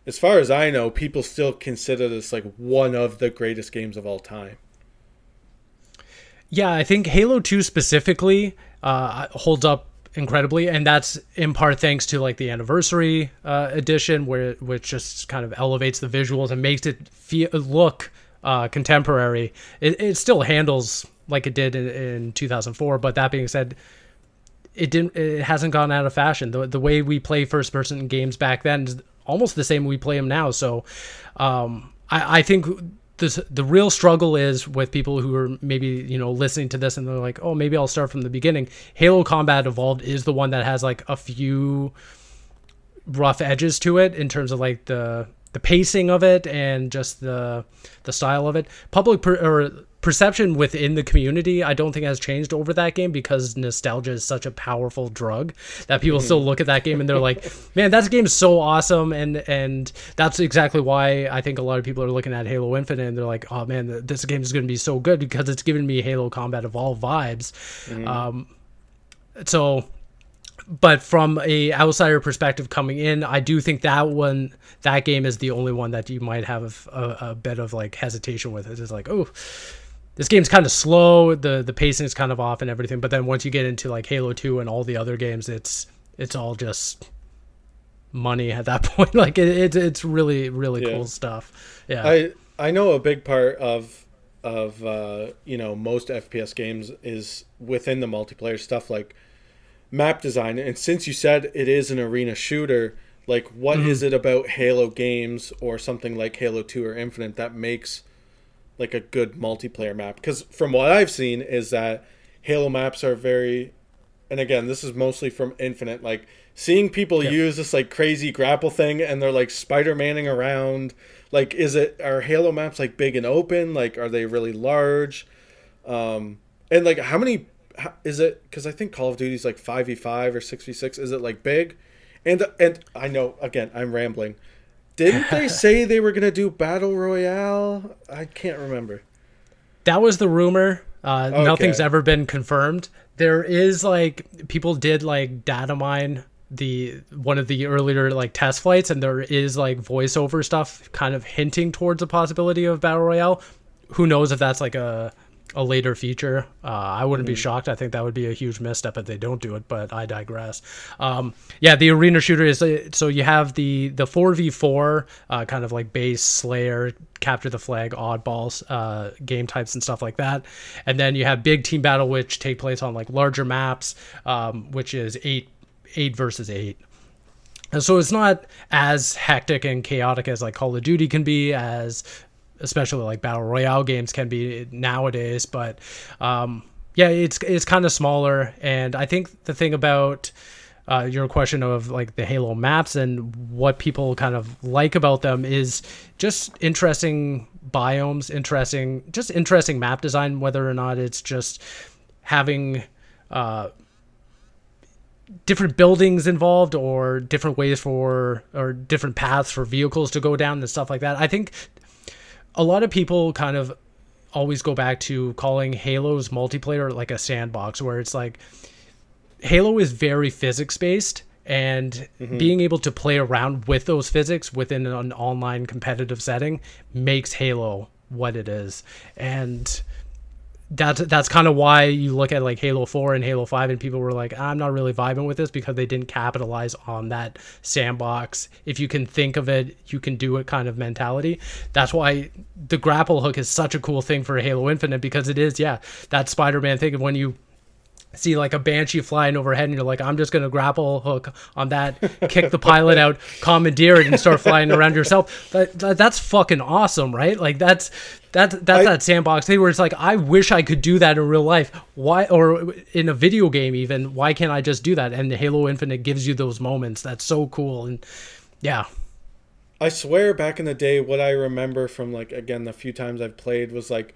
as far as i know people still consider this like one of the greatest games of all time. Yeah i think halo 2 specifically uh, holds up incredibly and that's in part thanks to like the anniversary uh, edition where which just kind of elevates the visuals and makes it feel look uh, contemporary. It, it still handles like it did in, in 2004 but that being said it didn't it hasn't gone out of fashion. The, the way we play first person games back then almost the same we play them now so um, I, I think the the real struggle is with people who are maybe you know listening to this and they're like, oh, maybe I'll start from the beginning. Halo Combat Evolved is the one that has like a few rough edges to it in terms of like the the pacing of it and just the the style of it. Public per, or perception within the community I don't think has changed over that game because nostalgia is such a powerful drug that people still look at that game and they're like, "Man, that game is so awesome." And and that's exactly why I think a lot of people are looking at Halo Infinite and they're like, "Oh man, this game is going to be so good because it's giving me Halo Combat Evolved vibes." Mm-hmm. Um, so but from a outsider perspective coming in, I do think that one, that game is the only one that you might have a, a bit of like hesitation with. It's like, oh, this game's kind of slow. The the pacing is kind of off and everything. But then once you get into like Halo Two and all the other games, it's it's all just money at that point. like it, it it's really really yeah. cool stuff. Yeah, I I know a big part of of uh, you know most FPS games is within the multiplayer stuff like map design. And since you said it is an arena shooter, like what mm-hmm. is it about Halo games or something like Halo Two or Infinite that makes like a good multiplayer map. Because from what I've seen is that Halo maps are very and again this is mostly from Infinite like seeing people yep. use this like crazy grapple thing and they're like Spider-Manning around like is it are Halo maps like big and open? Like are they really large? Um and like how many how, is it because I think Call of Duty is like 5v5 or 6v6 is it like big? And and I know again I'm rambling didn't they say they were gonna do battle royale? I can't remember. That was the rumor. Uh, okay. Nothing's ever been confirmed. There is like people did like data mine the one of the earlier like test flights and there is like voiceover stuff kind of hinting towards a possibility of battle royale who knows if that's like a a later feature. Uh, I wouldn't mm-hmm. be shocked. I think that would be a huge misstep if they don't do it. But I digress. Um, yeah, the arena shooter is uh, so you have the the four v four uh, kind of like base Slayer, capture the flag, oddballs uh, game types and stuff like that, and then you have big team battle which take place on like larger maps, um, which is eight eight versus eight. And so it's not as hectic and chaotic as like Call of Duty can be, as especially like battle royale games can be nowadays. But um, yeah, it's it's kind of smaller, and I think the thing about uh, your question of like the Halo maps and what people kind of like about them is just interesting biomes, interesting, just interesting map design. Whether or not it's just having uh, different buildings involved or different ways for or different paths for vehicles to go down and stuff like that. I think a lot of people kind of always go back to calling Halo's multiplayer like a sandbox where it's like Halo is very physics based and mm-hmm. being able to play around with those physics within an online competitive setting makes Halo what it is. And that's that's kind of why you look at like Halo 4 and Halo 5 and people were like I'm not really vibing with this because they didn't capitalize on that sandbox. If you can think of it you can do it kind of mentality. That's why the grapple hook is such a cool thing for Halo Infinite because it is yeah that Spider-Man thing of when you see like a banshee flying overhead and you're like i'm just going to grapple hook on that kick the pilot out commandeer it and start flying around yourself. That, that, that's fucking awesome right? Like that's that that's I, that sandbox thing where it's like i wish i could do that in real life. Why or in a video game even why can't i just do that? And halo infinite gives you those moments. That's so cool. And yeah. I swear back in the day what i remember from like again the few times i've played was like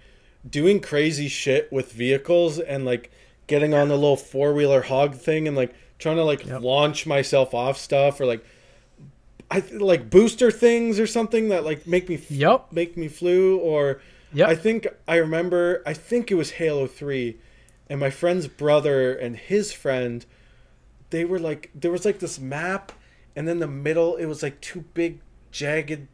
doing crazy shit with vehicles and like getting on the little four wheeler hog thing and like trying to like yep. launch myself off stuff or like I like booster things or something that like make me yep make me flew or yeah I think I remember I think it was Halo 3 and my friend's brother and his friend they were like there was like this map and then the middle it was like two big jagged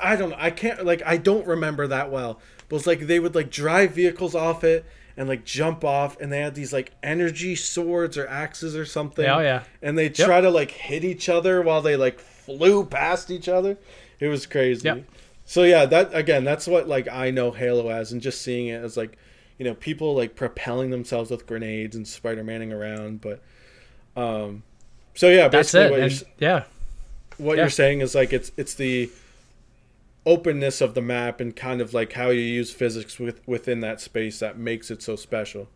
I don't know I can't like I don't remember that well but it was like they would like drive vehicles off it and like jump off and they had these like energy swords or axes or something. Oh yeah. And they try yep. to like hit each other while they like flew past each other. It was crazy. Yep. So yeah, that again, that's what like I know Halo as and just seeing it as like, you know, people like propelling themselves with grenades and Spider-Maning around, but um so yeah, basically what and, yeah. What yeah. you're saying is like it's it's the openness of the map and kind of like how you use physics with, within that space that makes it so special.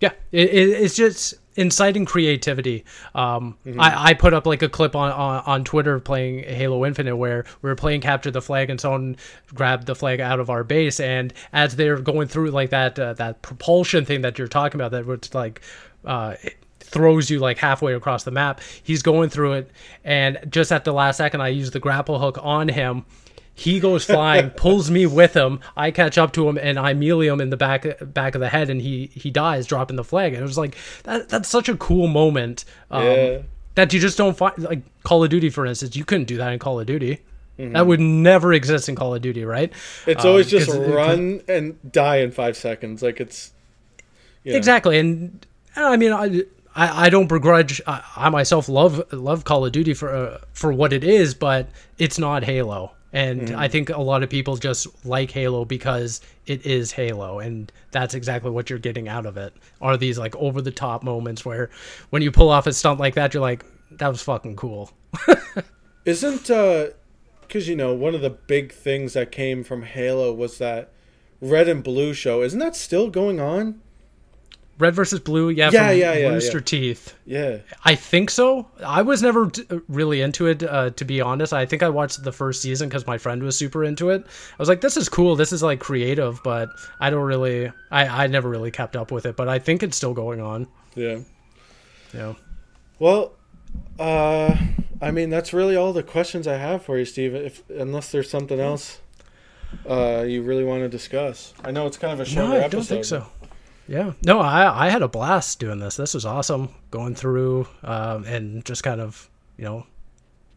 Yeah, it, it's just inciting creativity. Um, mm-hmm. I, I put up like a clip on, on, on Twitter playing Halo Infinite where we were playing capture the flag and someone grabbed the flag out of our base and as they're going through like that uh, that propulsion thing that you're talking about that was like uh, throws you like halfway across the map. He's going through it, and just at the last second, I use the grapple hook on him, he goes flying, pulls me with him. I catch up to him and I melee him in the back back of the head, and he he dies, dropping the flag. And it was like that, that's such a cool moment. Um, yeah. That you just don't find like Call of Duty, for instance. You couldn't do that in Call of Duty. Mm-hmm. That would never exist in Call of Duty, right? It's always um, just run it, and die in five seconds. Like it's exactly, and I mean, I, I, I don't begrudge. I, I, myself love love Call of Duty for uh, for what it is, but it's not Halo. And mm-hmm. I think a lot of people just like Halo because it is Halo, and that's exactly what you're getting out of it. Are these like over the top moments where when you pull off a stunt like that, you're like, that was fucking cool. Isn't uh because you know one of the big things that came from Halo was that red and blue show. Isn't that still going on? Red versus Blue, yeah, yeah, yeah, yeah, Rooster yeah. Teeth. Yeah, I think so. I was never t- really into it, uh, to be honest. I think I watched the first season because my friend was super into it. I was like, "This is cool. This is like creative," but I don't really. I I never really kept up with it, but I think it's still going on. Yeah. Yeah. Well, uh, I mean, that's really all the questions I have for you, Steve. If unless there's something else, uh, you really want to discuss. I know it's kind of a shorter no, I episode. don't think so. Yeah, no, I I had a blast doing this. This was awesome going through um, and just kind of you know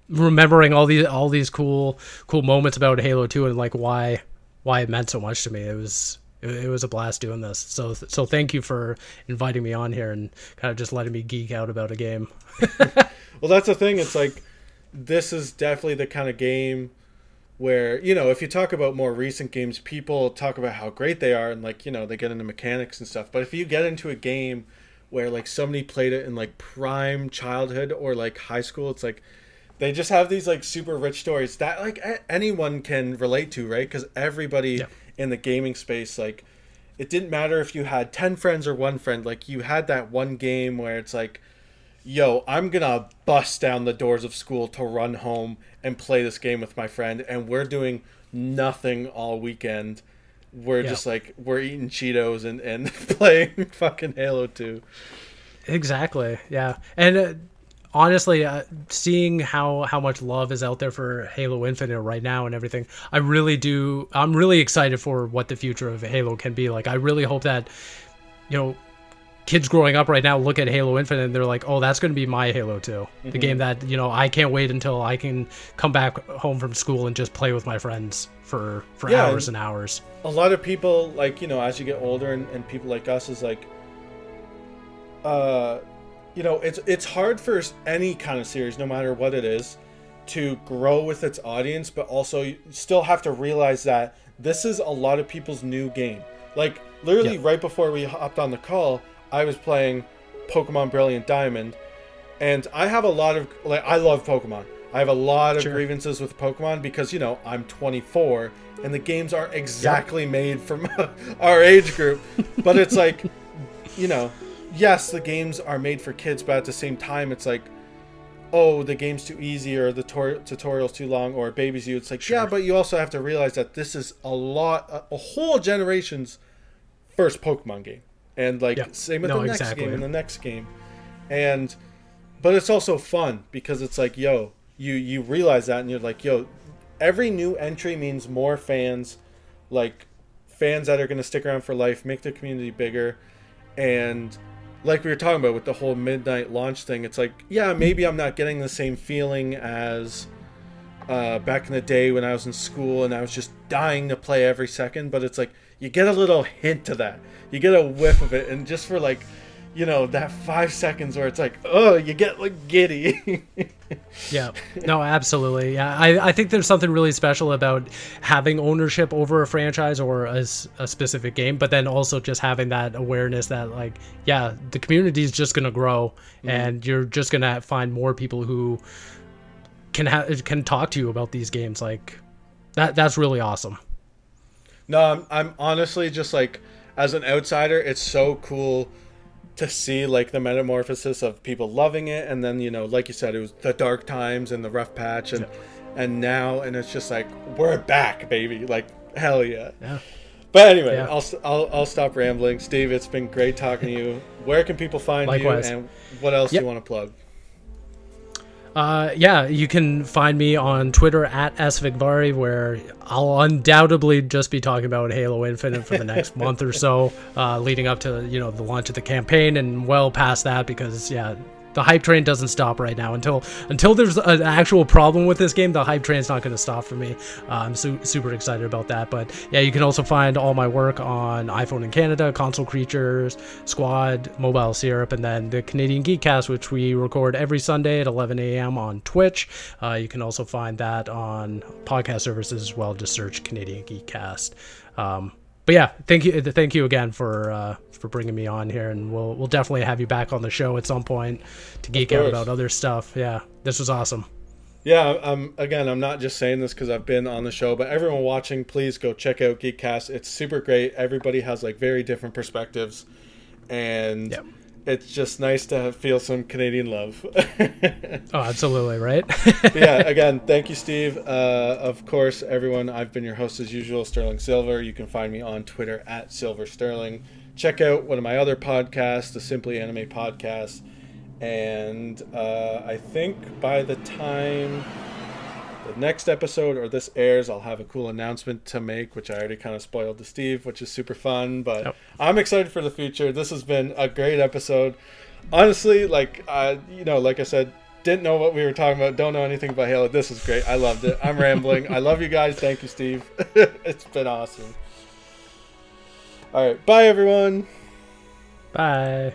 remembering all these all these cool cool moments about Halo Two and like why why it meant so much to me. It was it, it was a blast doing this. So so thank you for inviting me on here and kind of just letting me geek out about a game. well, that's the thing. It's like this is definitely the kind of game where you know if you talk about more recent games people talk about how great they are and like you know they get into mechanics and stuff. But if you get into a game where like somebody played it in like prime childhood or like high school it's like they just have these like super rich stories that like anyone can relate to right? Because everybody yeah. in the gaming space like it didn't matter if you had 10 friends or one friend. Like you had that one game where it's like yo, I'm gonna bust down the doors of school to run home and play this game with my friend, and we're doing nothing all weekend. We're yeah. just like we're eating Cheetos and and playing fucking Halo Two. Exactly. Yeah, and. Uh, honestly, uh, seeing how how much love is out there for Halo Infinite right now and everything, I really do. I'm really excited for what the future of Halo can be. Like, I really hope that, you know, kids growing up right now look at Halo Infinite and they're like, "Oh, that's going to be my Halo 2." Mm-hmm. The game that, you know, I can't wait until I can come back home from school and just play with my friends for for yeah, hours and, and hours. A lot of people like, you know, as you get older and, and people like us is like uh you know, it's it's hard for any kind of series no matter what it is to grow with its audience, but also you still have to realize that this is a lot of people's new game. Like literally right before we hopped on the call, I was playing Pokemon Brilliant Diamond, and I have a lot of like I love Pokemon. I have a lot of sure. grievances with Pokemon because you know I'm 24 and the games aren't exactly yep. made for our age group. But it's like, you know, yes, the games are made for kids, but at the same time, it's like, oh, the game's too easy or the tor- tutorial's too long or it babies you. It's like, sure. yeah, but you also have to realize that this is a lot, a, a whole generation's first Pokemon game and like yep. same with no, the next exactly. game and the next game and but it's also fun because it's like yo you you realize that and you're like yo every new entry means more fans like fans that are going to stick around for life make the community bigger and like we were talking about with the whole midnight launch thing it's like yeah maybe i'm not getting the same feeling as uh, back in the day when i was in school and i was just dying to play every second but it's like you get a little hint to that you get a whiff of it, and just for like, you know, that five seconds where it's like, oh, you get like giddy. yeah, no, absolutely. Yeah, I, I think there's something really special about having ownership over a franchise or a, a specific game, but then also just having that awareness that like, yeah, the community is just gonna grow, mm-hmm. and you're just gonna find more people who can ha- can talk to you about these games. Like, that that's really awesome. No, I'm, I'm honestly just like as an outsider, it's so cool to see like the metamorphosis of people loving it, and then you know, like you said, it was the dark times and the rough patch, and yeah. and now, and it's just like we're back, baby! Like hell yeah. Yeah. But anyway, yeah. I'll, I'll I'll stop rambling. Steve, it's been great talking to you. Where can people find Likewise. you, and what else yep. do you want to plug? Uh, yeah, you can find me on Twitter at SVegvari, where I'll undoubtedly just be talking about Halo Infinite for the next month or so, uh, leading up to you know the launch of the campaign and well past that because yeah, the hype train doesn't stop right now until until there's an actual problem with this game. The hype train's not going to stop for me. Uh, I'm su- super excited about that. But yeah, you can also find all my work on iPhone in Canada, Console Creatures, Squad, Mobile Syrup, and then the Canadian Geekcast, which we record every Sunday at 11 a.m. on Twitch. Uh, you can also find that on podcast services as well. Just search Canadian Geekcast. Um, but yeah, thank you, thank you again for uh, for bringing me on here, and we'll we'll definitely have you back on the show at some point to geek out about other stuff. Yeah, this was awesome. Yeah, I'm again. I'm not just saying this because I've been on the show, but everyone watching, please go check out Geekcast. It's super great. Everybody has like very different perspectives, and yep. It's just nice to feel some Canadian love. oh, absolutely, right? yeah. Again, thank you, Steve. Uh, of course, everyone. I've been your host as usual, Sterling Silver. You can find me on Twitter at Silver Sterling check out one of my other podcasts, the Simply Anime Podcast. And uh, I think by the time the next episode or this airs, I'll have a cool announcement to make, which I already kind of spoiled to Steve, which is super fun. But yep. I'm excited for the future. This has been a great episode. Honestly, like uh, you know, like I said, didn't know what we were talking about. Don't know anything about Halo. This is great. I loved it. I'm rambling. I love you guys. Thank you, Steve. it's been awesome. All right. Bye, everyone. Bye.